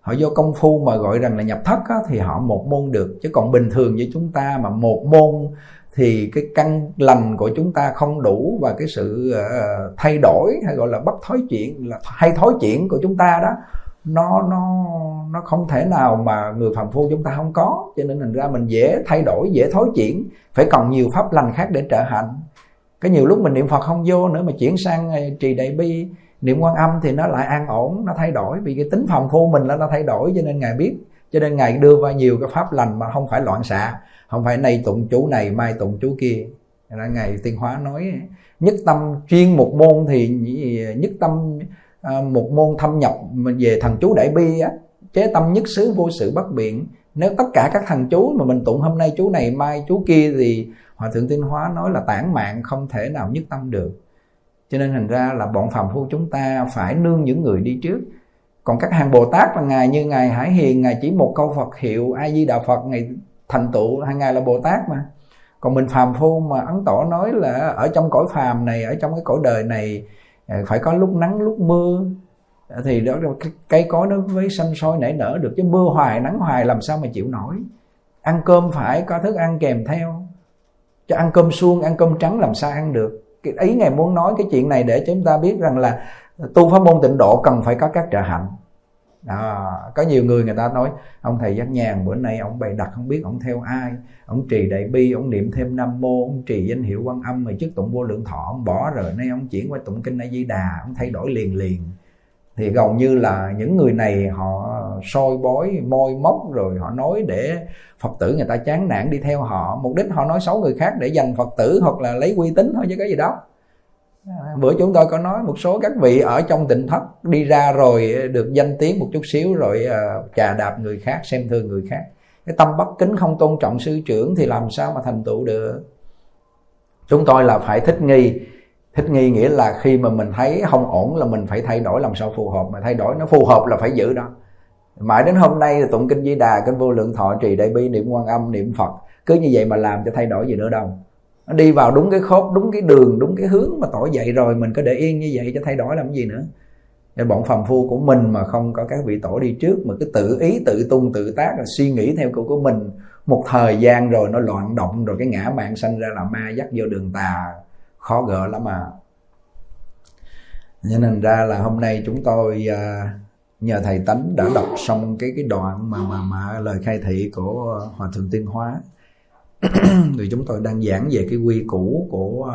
họ vô công phu mà gọi rằng là nhập thất á, thì họ một môn được. Chứ còn bình thường với chúng ta mà một môn thì cái căn lành của chúng ta không đủ và cái sự uh, thay đổi hay gọi là bất thối chuyện là hay thối chuyện của chúng ta đó nó nó nó không thể nào mà người phàm phu chúng ta không có. Cho nên thành ra mình dễ thay đổi dễ thối chuyển. Phải còn nhiều pháp lành khác để trợ hạnh cái nhiều lúc mình niệm phật không vô nữa mà chuyển sang ờ, trì đại bi, niệm quan âm thì nó lại an ổn, nó thay đổi. Vì cái tính phòng phu mình là nó thay đổi, cho nên ngài biết, cho nên ngài đưa vào nhiều cái pháp lành mà không phải loạn xạ, không phải nay tụng chú này, mai tụng chú kia. Là ngài tiên hóa nói, nhất tâm chuyên một môn thì nhất tâm ờ, một môn thâm nhập về thần chú đại bi á, chế tâm nhất xứ vô sự bất biện. Nếu tất cả các thần chú mà mình tụng hôm nay chú này, mai chú kia thì hòa thượng tiên hóa nói là tản mạng không thể nào nhất tâm được. Cho nên thành ra là bọn phàm phu chúng ta phải nương những người đi trước. Còn các hàng bồ tát là ngài như ngài hải hiền, ngài chỉ một câu phật hiệu, a di đà phật, ngài thành tựu hai ngài là bồ tát mà. Còn mình phàm phu mà ấn tổ nói là ở trong cõi phàm này, ở trong cái cõi đời này ờ, phải có lúc nắng, lúc mưa, thì đó cây cối nó mới xanh sôi nảy nở được. Chứ mưa hoài, nắng hoài, làm sao mà chịu nổi? Ăn cơm phải có thức ăn kèm theo cho ăn cơm suông, ăn cơm trắng làm sao ăn được? Cái ý ngài muốn nói cái chuyện này để cho chúng ta biết rằng là tu pháp môn tịnh độ cần phải có các trợ hạnh. Đó. có nhiều người người ta nói, ông thầy giác nhàn, bữa nay ông bày đặt không biết ông theo ai. Ông trì đại bi, ông niệm thêm nam mô, ông trì danh hiệu quan âm rồi trước tụng vô lượng thọ, ông bỏ rồi nay ông chuyển qua tụng kinh a di đà, ông thay đổi liền liền. Thì gần như là những người này họ soi bói môi móc, rồi họ nói để phật tử người ta chán nản đi theo họ. Mục đích họ nói xấu người khác để giành phật tử hoặc là lấy uy tín thôi chứ cái gì đó. Bữa chúng tôi có nói một số các vị ở trong tỉnh thất đi ra rồi được danh tiếng một chút xíu rồi ờ, chà đạp người khác, xem thường người khác. Cái tâm bất kính không tôn trọng sư trưởng thì làm sao mà thành tựu được? Chúng tôi là phải thích nghi. Thích nghi nghĩa là khi mà mình thấy không ổn là mình phải thay đổi làm sao phù hợp, mà thay đổi nó phù hợp là phải giữ đó mãi đến hôm nay tụng kinh di đà kinh vô lượng thọ trì đại bi niệm quan âm niệm phật. Cứ như vậy mà làm cho thay đổi gì nữa đâu. Nó đi vào đúng cái khốt đúng cái đường đúng cái hướng mà tỏ dậy rồi mình có để yên như vậy cho thay đổi làm gì nữa. Nên bọn phàm phu của mình mà không có các vị tổ đi trước mà cứ tự ý tự tung tự tác là suy nghĩ theo câu của mình. Một thời gian rồi nó loạn động rồi cái ngã mạng sanh ra là ma dắt vô đường tà. Khó gỡ lắm mà cho nên ra là hôm nay chúng tôi uh, nhờ thầy tánh đã đọc xong cái cái đoạn mà mà mà lời khai thị của hòa thượng tiên hóa. Thì chúng tôi đang giảng về cái quy củ của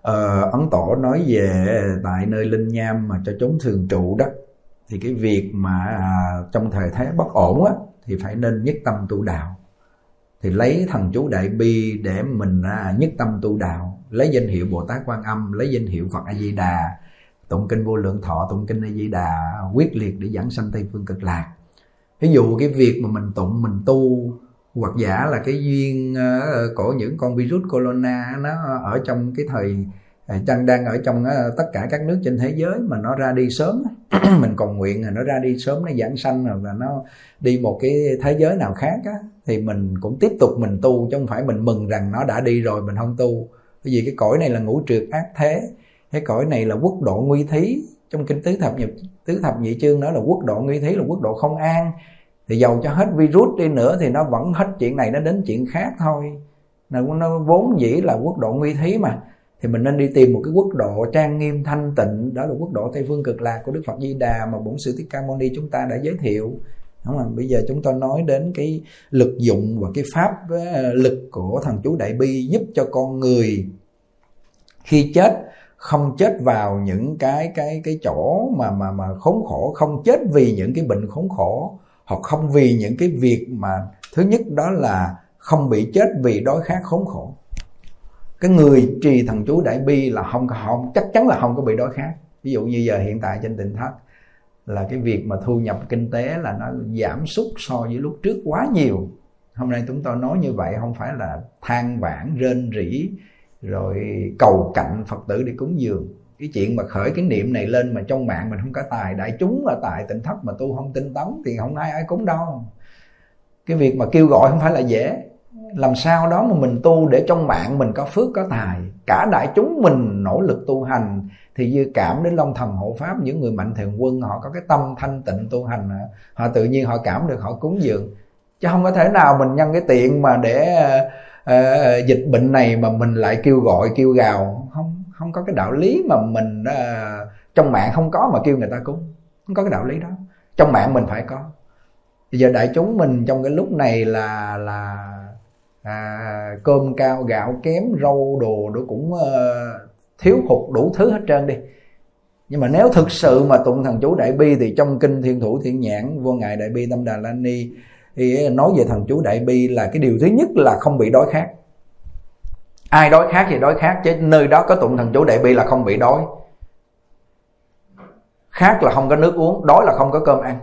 uh, ấn tổ nói về tại nơi linh nham mà cho chúng thường trụ đó. Thì cái việc mà uh, trong thời thế bất ổn á thì phải nên nhất tâm tu đạo. Thì lấy thần chú đại bi để mình uh, nhất tâm tu đạo lấy danh hiệu bồ tát quan âm lấy danh hiệu phật a di đà tụng kinh vô lượng thọ tụng kinh a di đà quyết liệt để dẫn sanh tây phương cực lạc. Ví dụ cái việc mà mình tụng mình tu hoặc giả là cái duyên ờ, của những con virus corona nó ở trong cái thời ờ, đang đang ở trong ờ, tất cả các nước trên thế giới mà nó ra đi sớm mình còn nguyện là nó ra đi sớm nó giảng sanh hoặc là nó đi một cái thế giới nào khác á, thì mình cũng tiếp tục mình tu chứ không phải mình mừng rằng nó đã đi rồi mình không tu. Bởi vì cái cõi này là ngũ trượt ác thế cái cõi này là quốc độ nguy thí. Trong kinh tứ thập nhị tứ thập nhị chương nói là quốc độ nguy thí là quốc độ không an. Thì dầu cho hết virus đi nữa thì nó vẫn hết chuyện này nó đến chuyện khác thôi. Nó, nó vốn dĩ là quốc độ nguy thí mà. Thì mình nên đi tìm một cái quốc độ trang nghiêm thanh tịnh. Đó là quốc độ tây phương cực lạc của đức phật di đà mà bổn sư thích ca mâu ni chúng ta đã giới thiệu. Đúng không? bây giờ chúng ta nói đến cái lực dụng và cái pháp ờ, lực của thần chú đại bi giúp cho con người khi chết không chết vào những cái cái cái chỗ mà mà mà khốn khổ, không chết vì những cái bệnh khốn khổ, hoặc không vì những cái việc mà thứ nhất đó là không bị chết vì đói khát khốn khổ. Cái người trì thần chú đại bi là không không, chắc chắn là không có bị đói khát. Ví dụ như giờ hiện tại trên tỉnh thất là cái việc mà thu nhập kinh tế là nó giảm sút so với lúc trước quá nhiều. Hôm nay chúng tôi nói như vậy không phải là than vãn, rên rỉ rồi cầu cạnh phật tử để cúng dường. Cái chuyện mà khởi cái niệm này lên mà trong mạng mình không có tài, đại chúng ở tại tỉnh thất mà tu không tinh tấn thì không ai ai cúng đâu. Cái việc mà kêu gọi không phải là dễ. Làm sao đó mà mình tu để trong mạng mình có phước, có tài. Cả đại chúng mình nỗ lực tu hành thì dư cảm đến long thần hộ pháp, những người mạnh thường quân, họ có cái tâm thanh tịnh tu hành à. họ tự nhiên họ cảm được, họ cúng dường. Chứ không có thể nào mình nhân cái tiện mà để uh, dịch bệnh này mà mình lại kêu gọi kêu gào không không có cái đạo lý mà mình uh, trong mạng không có mà kêu người ta cúng. Không có cái đạo lý đó. Trong mạng mình phải có. Bây giờ đại chúng mình trong cái lúc này là là à, cơm cao gạo kém rau đồ nó cũng uh, thiếu hụt đủ thứ hết trơn đi. Nhưng mà nếu thực sự mà tụng thần chú đại bi thì trong kinh thiên thủ thiên nhãn vô ngài đại bi tâm đà la ni thì ờ, nói về thần chú đại bi là cái điều thứ nhất là không bị đói khát. Ai đói khát thì đói khát, chứ nơi đó có tụng thần chú đại bi là không bị đói. Khát là không có nước uống, đói là không có cơm ăn.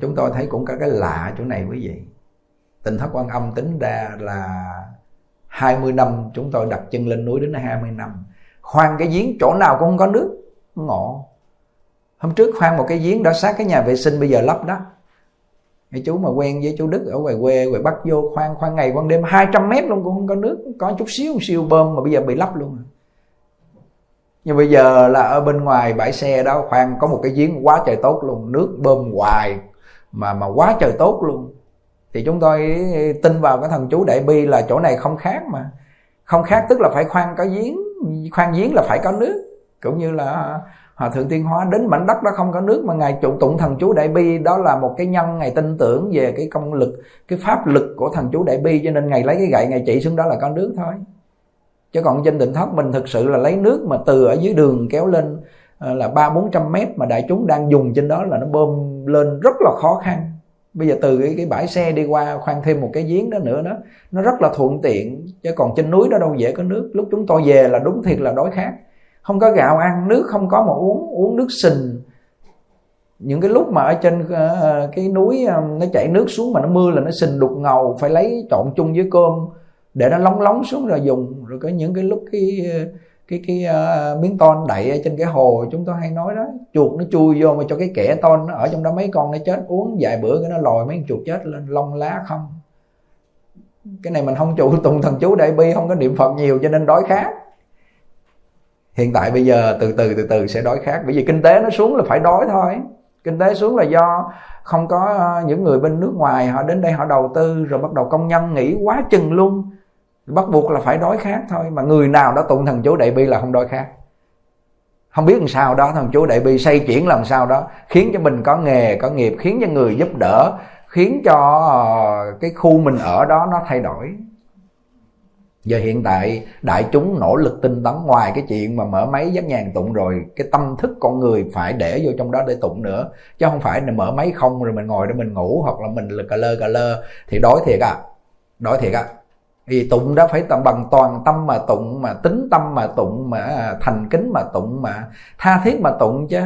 Chúng tôi thấy cũng có cái lạ chỗ này quý vị. Tình thất quan âm tính ra là 20 năm, chúng tôi đặt chân lên núi đến 20 năm. Khoan cái giếng chỗ nào cũng không có nước ngộ hôm trước khoan một cái giếng đã sát cái nhà vệ sinh bây giờ lắp đó cái chú mà quen với chú Đức ở ngoài quê, ngoài Bắc vô khoan khoan ngày quan đêm 200 mét luôn, cũng không có nước, có chút xíu siêu bơm mà bây giờ bị lấp luôn à. nhưng bây giờ là ở bên ngoài bãi xe đó, khoan, có một cái giếng quá trời tốt luôn, nước bơm hoài mà mà quá trời tốt luôn. Thì chúng tôi tin vào cái thần chú đại bi là chỗ này không khác mà. Không khác tức là phải khoan có giếng, khoan giếng là phải có nước, cũng như là hòa thượng tiên hóa đến mảnh đất đó không có nước mà ngài tụng tụng thần chú đại bi. Đó là một cái nhân ngài tin tưởng về cái công lực cái pháp lực của thần chú đại bi cho nên ngài lấy cái gậy ngài chỉ xuống đó là có nước thôi. Chứ còn trên định thất mình thực sự là lấy nước mà từ ở dưới đường kéo lên ờ, là ba bốn trăm mét mà đại chúng đang dùng trên đó là nó bơm lên rất là khó khăn. Bây giờ từ cái, cái bãi xe đi qua khoan thêm một cái giếng đó nữa đó nó rất là thuận tiện chứ còn trên núi đó đâu dễ có nước. Lúc chúng tôi về là đúng thiệt là đói khát không có gạo ăn nước không có mà uống uống nước sình. Những cái lúc mà ở trên ờ, cái núi ờ, nó chảy nước xuống mà nó mưa là nó sình đục ngầu phải lấy trộn chung với cơm để nó lóng lóng xuống rồi dùng. Rồi có những cái lúc cái cái cái uh, miếng ton đậy ở trên cái hồ chúng tôi hay nói đó chuột nó chui vô mà cho cái kẻ ton nó ở trong đó mấy con nó chết uống vài bữa cái nó lòi mấy con chuột chết lên lông lá không. Cái này mình không chủ tùng thần chú đại bi không có niệm phật nhiều cho nên đói khát hiện tại bây giờ từ từ từ từ sẽ đói khát. Bởi vì kinh tế nó xuống là phải đói thôi. Kinh tế xuống là do không có ờ, những người bên nước ngoài, họ đến đây họ đầu tư rồi bắt đầu công nhân nghỉ quá chừng luôn. Bắt buộc là phải đói khát thôi. Mà người nào đã tụng thần chú đại bi là không đói khát. Không biết làm sao đó, thần chú đại bi xây chuyển làm sao đó, khiến cho mình có nghề, có nghiệp, khiến cho người giúp đỡ, khiến cho ờ, cái khu mình ở đó nó thay đổi giờ hiện tại, đại chúng nỗ lực tinh tấn ngoài cái chuyện mà mở máy dán nhàn tụng rồi, cái tâm thức con người phải để vô trong đó để tụng nữa. Chứ không phải là mở máy không rồi mình ngồi để mình ngủ hoặc là mình là cà lơ cà lơ. Thì đói thiệt à đói thiệt à vì tụng đó phải tầm bằng toàn tâm mà tụng, mà tính tâm mà tụng, mà à, thành kính mà tụng, mà tha thiết mà tụng chứ.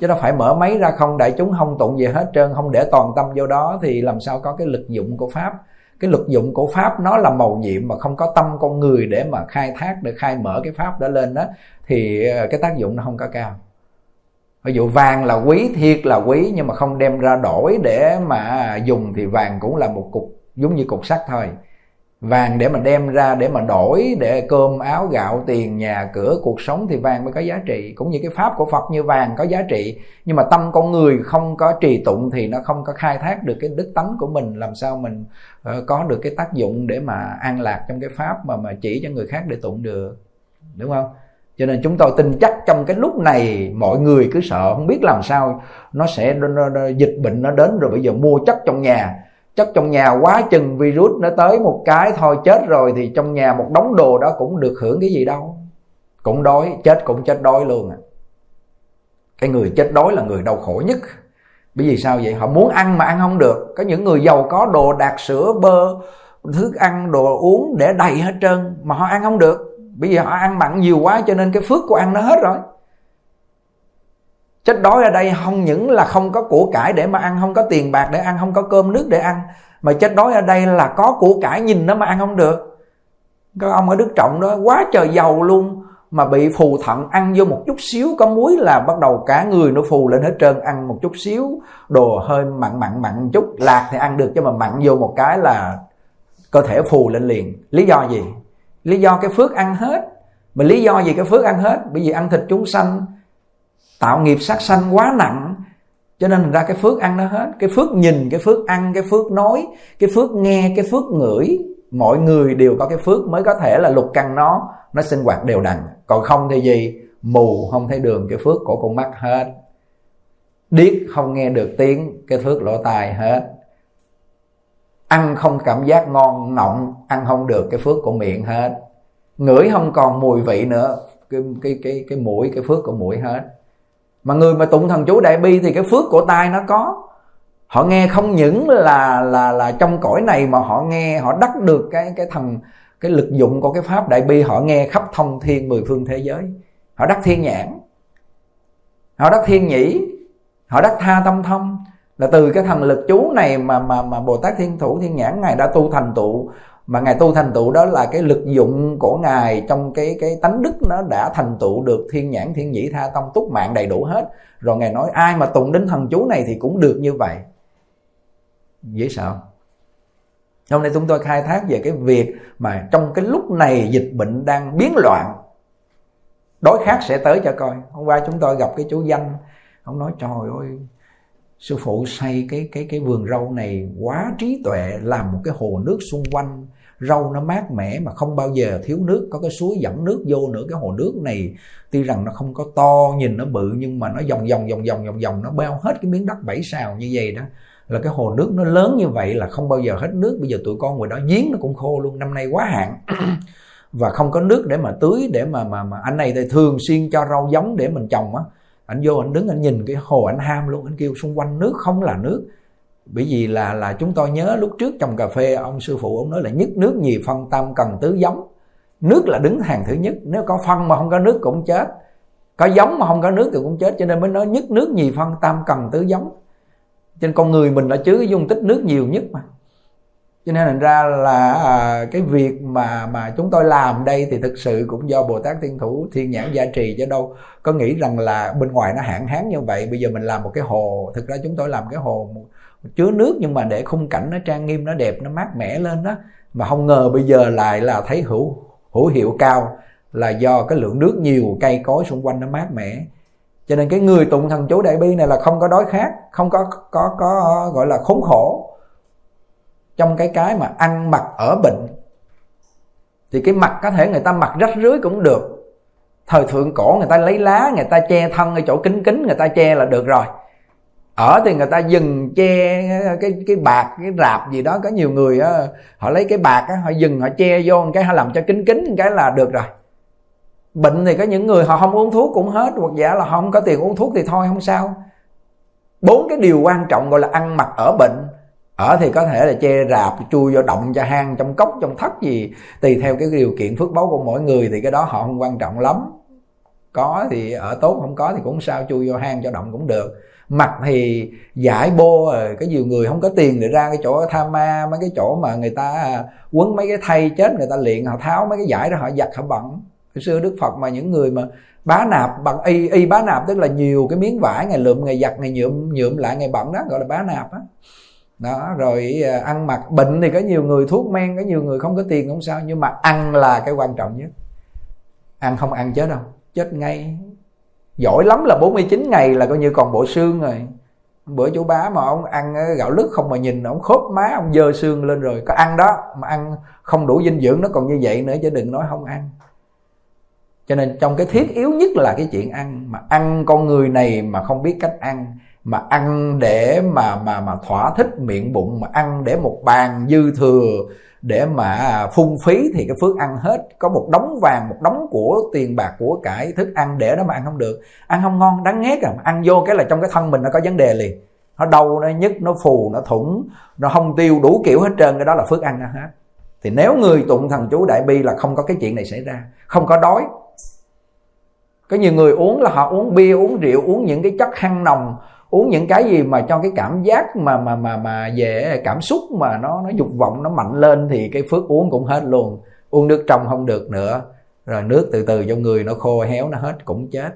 Chứ đâu phải mở máy ra không, đại chúng không tụng gì hết trơn, không để toàn tâm vô đó thì làm sao có cái lực dụng của pháp cái lực dụng của pháp nó là màu nhiệm mà không có tâm con người để mà khai thác, để khai mở cái pháp đó lên đó, thì ờ, cái tác dụng nó không có cao. Ví dụ vàng là quý, thiệt là quý nhưng mà không đem ra đổi để mà dùng thì vàng cũng là một cục, giống như cục sắt thôi vàng để mà đem ra để mà đổi để cơm áo gạo tiền nhà cửa cuộc sống thì vàng mới có giá trị. Cũng như cái pháp của phật như vàng có giá trị nhưng mà tâm con người không có trì tụng thì nó không có khai thác được cái đức tánh của mình. Làm sao mình ờ, có được cái tác dụng để mà an lạc trong cái pháp mà mà chỉ cho người khác để tụng được. Đúng không? Cho nên chúng tôi tin chắc trong cái lúc này mọi người cứ sợ không biết làm sao nó sẽ nó, nó, nó, dịch bệnh nó đến rồi bây giờ mua chất trong nhà chất trong nhà quá chừng virus nó tới một cái thôi, chết rồi thì trong nhà một đống đồ đó cũng được hưởng cái gì đâu. Cũng đói, chết cũng chết đói luôn à. Cái người chết đói là người đau khổ nhất. Bởi vì sao vậy? Họ muốn ăn mà ăn không được. Có những người giàu có đồ đạc sữa, bơ, thức ăn, đồ uống để đầy hết trơn mà họ ăn không được. Bởi vì họ ăn mặn nhiều quá cho nên cái phước của ăn nó hết rồi chết đói ở đây không những là không có của cải để mà ăn, không có tiền bạc để ăn, không có cơm nước để ăn, mà chết đói ở đây là có của cải nhìn nó mà ăn không được. Các ông ở đức trọng đó, quá trời giàu luôn, mà bị phù thận ăn vô một chút xíu, có muối là bắt đầu cả người nó phù lên hết trơn, ăn một chút xíu, đồ hơi mặn mặn mặn chút, lạc thì ăn được, chứ mà mặn vô một cái là cơ thể phù lên liền. Lý do gì? Lý do cái phước ăn hết. Mà lý do gì cái phước ăn hết? Bởi vì ăn thịt chúng sanh tạo nghiệp sát sanh quá nặng, cho nên ra cái phước ăn nó hết. Cái phước nhìn, cái phước ăn, cái phước nói, cái phước nghe, cái phước ngửi, mọi người đều có cái phước mới có thể là lục căn nó nó sinh hoạt đều đặn. Còn không thì gì? Mù, không thấy đường, cái phước của con mắt hết. Điếc không nghe được tiếng, cái phước lỗ tai hết. Ăn không cảm giác ngon, nọng, ăn không được, cái phước của miệng hết. Ngửi không còn mùi vị nữa, cái cái cái cái mũi, cái phước của mũi hết mà người mà tụng thần chú đại bi thì cái phước của tai nó có. Họ nghe không những là là là trong cõi này mà họ nghe, họ đắc được cái cái thần, cái lực dụng của cái pháp đại bi, họ nghe khắp thông thiên mười phương thế giới. Họ đắc thiên nhãn. Họ đắc thiên nhĩ. Họ đắc tha tâm thông. Là từ cái thần lực chú này mà mà mà bồ tát thiên thủ thiên nhãn ngài đã tu thành tựu mà ngài tu thành tựu đó là cái lực dụng của ngài trong cái cái tánh đức nó đã thành tựu được thiên nhãn, thiên nhĩ, tha tông, túc mạng đầy đủ hết. Rồi ngài nói, ai mà tụng đến thần chú này thì cũng được như vậy. Dễ sợ hôm nay chúng tôi khai thác về cái việc mà trong cái lúc này dịch bệnh đang biến loạn, đối khác sẽ tới cho coi. Hôm qua chúng tôi gặp cái chú danh, ông nói, trời ơi, sư phụ xây cái cái cái vườn rau này quá trí tuệ, làm một cái hồ nước xung quanh rau nó mát mẻ mà không bao giờ thiếu nước, có cái suối dẫn nước vô nữa, cái hồ nước này tuy rằng nó không có to nhìn nó bự nhưng mà nó vòng vòng vòng vòng vòng vòng, nó bao hết cái miếng đất bảy sào như vậy đó. Là cái hồ nước nó lớn như vậy là không bao giờ hết nước. Bây giờ tụi con ngoài đó giếng nó cũng khô luôn, năm nay quá hạn. Và không có nước để mà tưới, để mà mà mà anh này thì thường xuyên cho rau giống để mình trồng á. Anh vô anh đứng anh nhìn cái hồ anh ham luôn, anh kêu xung quanh nước không là nước bởi vì là là chúng tôi nhớ lúc trước trong cà phê ông sư phụ ông nói là nhất nước nhì phân tam cần tứ giống. Nước là đứng hàng thứ nhất nếu có phân mà không có nước cũng chết. Có giống mà không có nước thì cũng chết cho nên mới nói nhất nước nhì phân tam cần tứ giống. Trên con người mình là chứa cái dung tích nước nhiều nhất mà. Cho nên thành ra là à, cái việc mà mà chúng tôi làm đây thì thực sự cũng do bồ tát thiên thủ thiên nhãn gia trì chứ đâu có nghĩ rằng là bên ngoài nó hạn hán như vậy. Bây giờ mình làm một cái hồ thực ra chúng tôi làm cái hồ chứa nước nhưng mà để khung cảnh nó trang nghiêm, nó đẹp, nó mát mẻ lên đó. Mà không ngờ bây giờ lại là thấy hữu hữu hiệu cao là do cái lượng nước nhiều cây cối xung quanh nó mát mẻ. Cho nên cái người tụng thần chú đại bi này là không có đói khát, không có có có, gọi là khốn khổ trong cái cái mà ăn mặc ở bệnh. Thì cái mặt có thể người ta mặc rách rưới cũng được. Thời thượng cổ người ta lấy lá, người ta che thân ở chỗ kính kính, người ta che là được rồi ở thì người ta dừng che cái cái bạc, cái rạp gì đó. Có nhiều người á, họ lấy cái bạc á, họ dừng, họ che vô một cái, họ làm cho kính kính một cái là được rồi. Bệnh thì có những người họ không uống thuốc cũng hết, hoặc giả là họ không có tiền uống thuốc thì thôi, không sao. Bốn cái điều quan trọng gọi là ăn mặc ở bệnh. Ở thì có thể là che rạp, chui vô động cho hang, trong cốc, trong thất gì. Tùy theo cái điều kiện phước báu của mỗi người thì cái đó họ không quan trọng lắm. Có thì ở tốt, không có thì cũng sao, chui vô hang cho động cũng được mặt thì giải bô ờ, rồi có nhiều người không có tiền để ra cái chỗ tham ma, mấy cái chỗ mà người ta à, quấn mấy cái thay chết người ta luyện họ tháo mấy cái giải đó, họ giặt, họ bẩn. hồi xưa đức phật mà những người mà bá nạp bằng y y bá nạp tức là nhiều cái miếng vải, ngày lượm, ngày giặt, ngày nhuộm nhuộm lại, ngày bẩn đó, gọi là bá nạp á. Đó, rồi à, ăn mặc bệnh thì có nhiều người, thuốc men, có nhiều người không có tiền, không sao, nhưng mà ăn là cái quan trọng nhất. Ăn không ăn chết đâu, chết ngay giỏi lắm là 49 ngày là coi như còn bộ xương rồi. Bữa chú bá mà ông ăn ờ, gạo lứt không mà nhìn, ông khớp má ông dơ xương lên rồi có ăn đó, mà ăn không đủ dinh dưỡng nó còn như vậy nữa chứ đừng nói không ăn. Cho nên trong cái thiết yếu nhất là cái chuyện ăn, mà ăn con người này mà không biết cách ăn, mà ăn để mà mà mà thỏa thích miệng bụng, mà ăn để một bàn dư thừa để mà phung phí thì cái phước ăn hết. Có một đống vàng, một đống của tiền bạc, của cải thức ăn để đó mà ăn không được. Ăn không ngon, đáng ghét à. Ăn vô cái là trong cái thân mình nó có vấn đề liền. Nó đau, nó nhức, nó phù, nó thủng, nó không tiêu đủ kiểu hết trơn. Cái đó là phước ăn đó hết. Thì nếu người tụng thần chú đại bi là không có cái chuyện này xảy ra. Không có đói. Có nhiều người uống là họ uống bia, uống rượu, uống những cái chất hăng nồng uống những cái gì mà cho cái cảm giác mà mà mà mà về cảm xúc mà nó nó dục vọng nó mạnh lên thì cái phước uống cũng hết luôn. Uống nước trong không được nữa, rồi nước từ từ trong người nó khô héo nó hết cũng chết.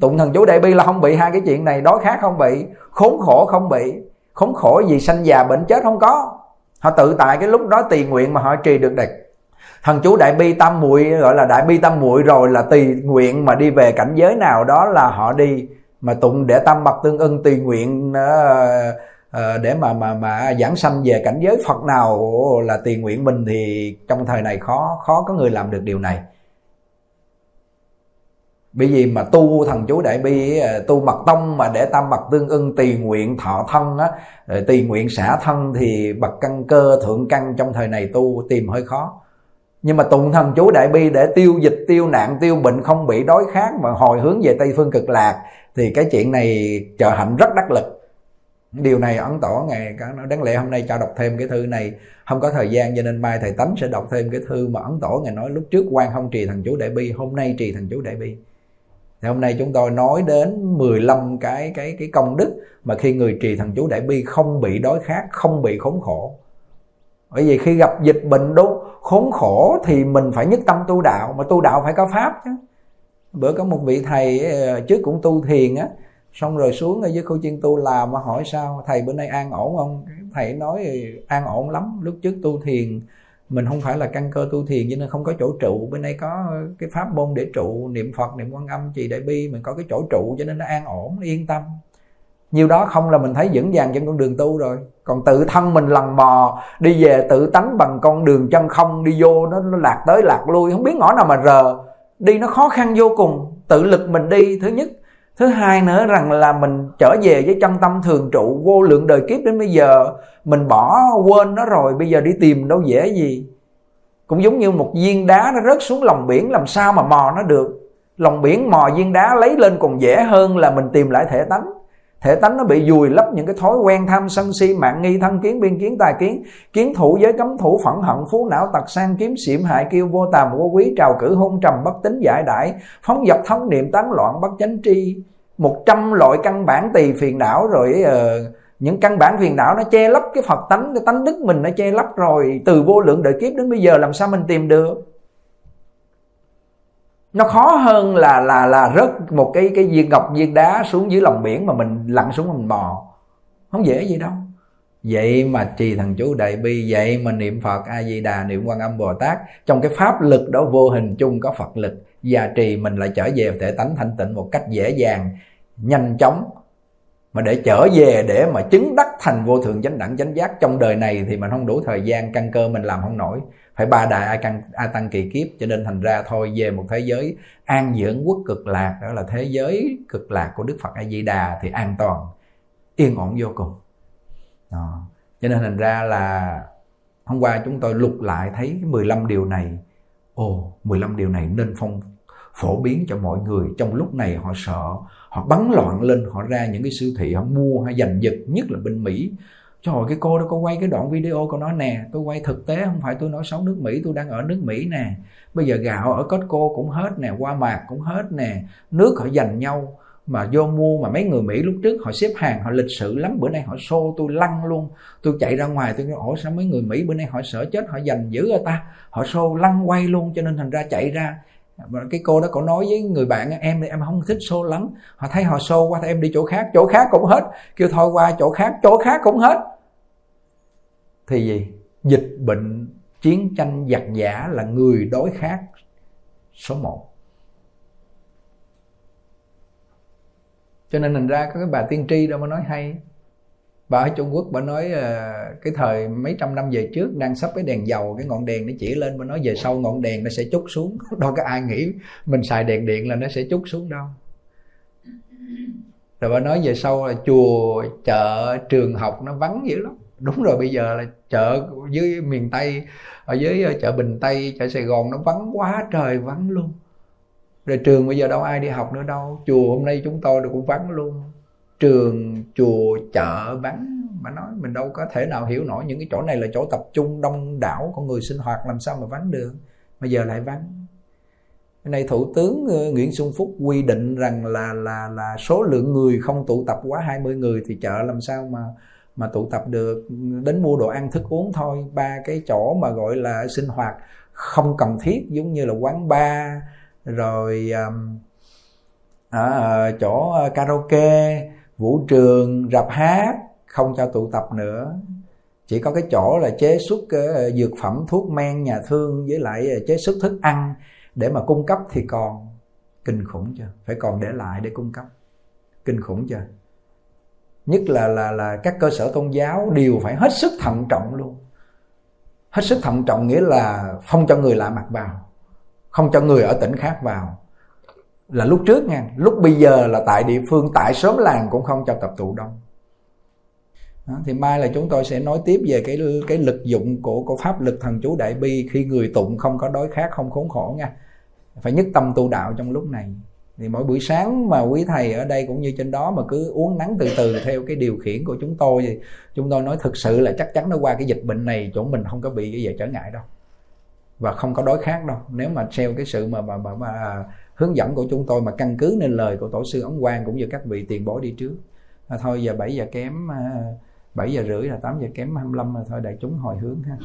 Tụng thần chú đại bi là không bị hai cái chuyện này, đói khát không bị, khốn khổ không bị. Khốn khổ gì sanh già bệnh chết không có. Họ tự tại cái lúc đó tùy nguyện mà họ trì được đẹp thần chú đại bi tam muội, gọi là đại bi tam muội rồi là tùy nguyện mà đi về cảnh giới nào đó là họ đi mà tụng để tâm bậc tương ưng tùy nguyện ờ, ờ, để mà mà mà giảng sanh về cảnh giới Phật nào là tùy nguyện mình thì trong thời này khó khó có người làm được điều này. Bởi vì mà tu thần chú đại bi ờ, tu mật tông mà để tâm bậc tương ưng tùy nguyện thọ thân á tùy nguyện xả thân thì bậc căn cơ thượng căn trong thời này tu tìm hơi khó. Nhưng mà tụng thần chú đại bi để tiêu dịch, tiêu nạn, tiêu bệnh không bị đói khát mà hồi hướng về tây phương cực lạc thì cái chuyện này trợ hạnh rất đắc lực. Điều này ấn tỏ ngày cả nó đáng lẽ hôm nay cho đọc thêm cái thư này. Không có thời gian cho nên mai thầy tánh sẽ đọc thêm cái thư mà ấn tỏ ngày nói lúc trước quan không trì thần chú đại bi, hôm nay trì thần chú đại bi. Thì hôm nay chúng tôi nói đến 15 cái cái cái công đức mà khi người trì thần chú đại bi không bị đói khát, không bị khốn khổ. Bởi vì khi gặp dịch bệnh đúng khốn khổ thì mình phải nhất tâm tu đạo, mà tu đạo phải có pháp chứ bữa có một vị thầy ờ, trước cũng tu thiền á xong rồi xuống ở dưới khu chuyên tu làm mà hỏi sao thầy bữa nay an ổn không? Thầy nói ừ, an ổn lắm lúc trước tu thiền mình không phải là căn cơ tu thiền cho nên không có chỗ trụ. Bên đây có cái pháp môn để trụ niệm phật niệm quan âm trì đại bi mình có cái chỗ trụ cho nên nó an ổn nó yên tâm. Nhiều đó không là mình thấy vững vàng trên con đường tu rồi. Còn tự thân mình lần mò đi về tự tánh bằng con đường chân không đi vô nó, nó lạc tới lạc lui không biết ngõ nào mà rờ đi nó khó khăn vô cùng. Tự lực mình đi, thứ nhất. Thứ hai nữa rằng là mình trở về với chân tâm thường trụ, vô lượng đời kiếp đến bây giờ. Mình bỏ quên nó rồi, bây giờ đi tìm đâu dễ gì. Cũng giống như một viên đá nó rớt xuống lòng biển, làm sao mà mò nó được? Lòng biển mò viên đá lấy lên còn dễ hơn là mình tìm lại thể tánh thể tánh nó bị dùi lấp những cái thói quen tham sân si mạng nghi thân kiến biên kiến tài kiến. Kiến thủ giới cấm thủ phẫn hận phú não tật sang kiếm xiểm hại kêu vô tàm vô quý trào cử hôn trầm bất tính giải đãi. Phóng dập thống niệm tán loạn bất chánh tri. Một trăm loại căn bản tỳ phiền não rồi uh, những căn bản phiền não nó che lấp cái phật tánh cái tánh đức mình nó che lấp rồi. Từ vô lượng đời kiếp đến bây giờ làm sao mình tìm được? Nó khó hơn là là là rớt một cái cái viên ngọc viên đá xuống dưới lòng biển mà mình lặn xuống mình bò. Không dễ gì đâu. Vậy mà trì thần chú đại bi, vậy mà niệm phật a di đà niệm quan âm bồ tát trong cái pháp lực đó vô hình chung có phật lực gia trì mình lại trở về thể tánh thanh tịnh một cách dễ dàng, nhanh chóng mà để trở về để mà chứng đắc thành vô thượng chánh đẳng chánh giác trong đời này thì mình không đủ thời gian, căn cơ mình làm không nổi. Phải ba đại a căn, a tăng kỳ kiếp, cho nên thành ra thôi, về một thế giới an dưỡng quốc cực lạc, đó là thế giới cực lạc của đức phật a di đà thì an toàn, yên ổn vô cùng. Đó. cho nên thành ra là hôm qua chúng tôi lục lại thấy 15 điều này. Ồ 15 điều này nên phong phổ biến cho mọi người. Trong lúc này họ sợ họ bắn loạn lên họ ra những cái siêu thị họ mua hay giành giật nhất là bên mỹ. Trời ơi, cái cô đó có quay cái đoạn video cô nói nè. Tôi quay thực tế không phải tôi nói xấu nước Mỹ Tôi đang ở nước Mỹ nè. Bây giờ gạo ở Costco cũng hết nè Qua mạc cũng hết nè. Nước họ giành nhau Mà vô mua mà mấy người Mỹ lúc trước họ xếp hàng Họ lịch sự lắm. Bữa nay họ xô tôi lăn luôn. Tôi chạy ra ngoài tôi nói Ủa sao mấy người Mỹ bữa nay họ sợ chết Họ giành dữ rồi ta? Họ xô lăn quay luôn cho nên thành ra chạy ra và cái cô đó có nói với người bạn, em em không thích xô lắm. Họ thấy họ xô qua thì em đi chỗ khác chỗ khác cũng hết. Kêu, thôi qua chỗ khác chỗ khác cũng hết. Thì gì? Dịch bệnh chiến tranh giặc giả là người đối khác số một. Cho nên thành ra có cái bà tiên tri đâu mà nói hay bà ở Trung Quốc bà nói ờ, cái thời mấy trăm năm về trước đang sắp cái đèn dầu, cái ngọn đèn nó chỉ lên, bà nói về sau ngọn đèn nó sẽ chút xuống. Đâu có ai nghĩ mình xài đèn điện là nó sẽ chút xuống đâu. Rồi bà nói về sau là chùa, chợ, trường học nó vắng dữ lắm. Đúng rồi, bây giờ là chợ dưới miền tây, ở dưới ờ, chợ bình tây, chợ sài gòn nó vắng quá trời vắng luôn. Rồi trường bây giờ đâu ai đi học nữa đâu. Chùa hôm nay chúng tôi cũng vắng luôn trường chùa chợ vắng mà nói mình đâu có thể nào hiểu nổi những cái chỗ này là chỗ tập trung đông đảo con người sinh hoạt làm sao mà vắng được? Mà giờ lại vắng. Cái này thủ tướng ờ, Nguyễn Xuân Phúc quy định rằng là là là số lượng người không tụ tập quá 20 người thì chợ làm sao mà mà tụ tập được? Đến mua đồ ăn thức uống thôi. Ba cái chỗ mà gọi là sinh hoạt không cần thiết giống như là quán bar rồi um, à, ờ, chỗ ờ, karaoke vũ trường rạp hát không cho tụ tập nữa. Chỉ có cái chỗ là chế xuất uh, dược phẩm thuốc men nhà thương với lại ờ, chế xuất thức ăn để mà cung cấp thì còn kinh khủng chưa? Phải còn để lại để cung cấp. Kinh khủng chưa? Nhất là là là các cơ sở tôn giáo đều phải hết sức thận trọng luôn. Hết sức thận trọng nghĩa là không cho người lạ mặt vào không cho người ở tỉnh khác vào là lúc trước nha lúc bây giờ là tại địa phương tại xóm làng cũng không cho tập tụ đông. Đó, thì mai là chúng tôi sẽ nói tiếp về cái cái lực dụng của của pháp lực thần chú đại bi khi người tụng không có đói khát không khốn khổ nha. Phải nhất tâm tu đạo trong lúc này. Thì mỗi buổi sáng mà quý thầy ở đây cũng như trên đó mà cứ uống nắng từ từ theo cái điều khiển của chúng tôi thì chúng tôi nói thực sự là chắc chắn nó qua cái dịch bệnh này chỗ mình không có bị cái gì trở ngại đâu và không có đối khác đâu. Nếu mà theo cái sự mà mà, mà, mà à, hướng dẫn của chúng tôi mà căn cứ nên lời của tổ sư ấn quang cũng như các vị tiền bối đi trước. À, thôi giờ 7 giờ kém à, 7 giờ rưỡi là 8 giờ kém 25 mà thôi đại chúng hồi hướng ha.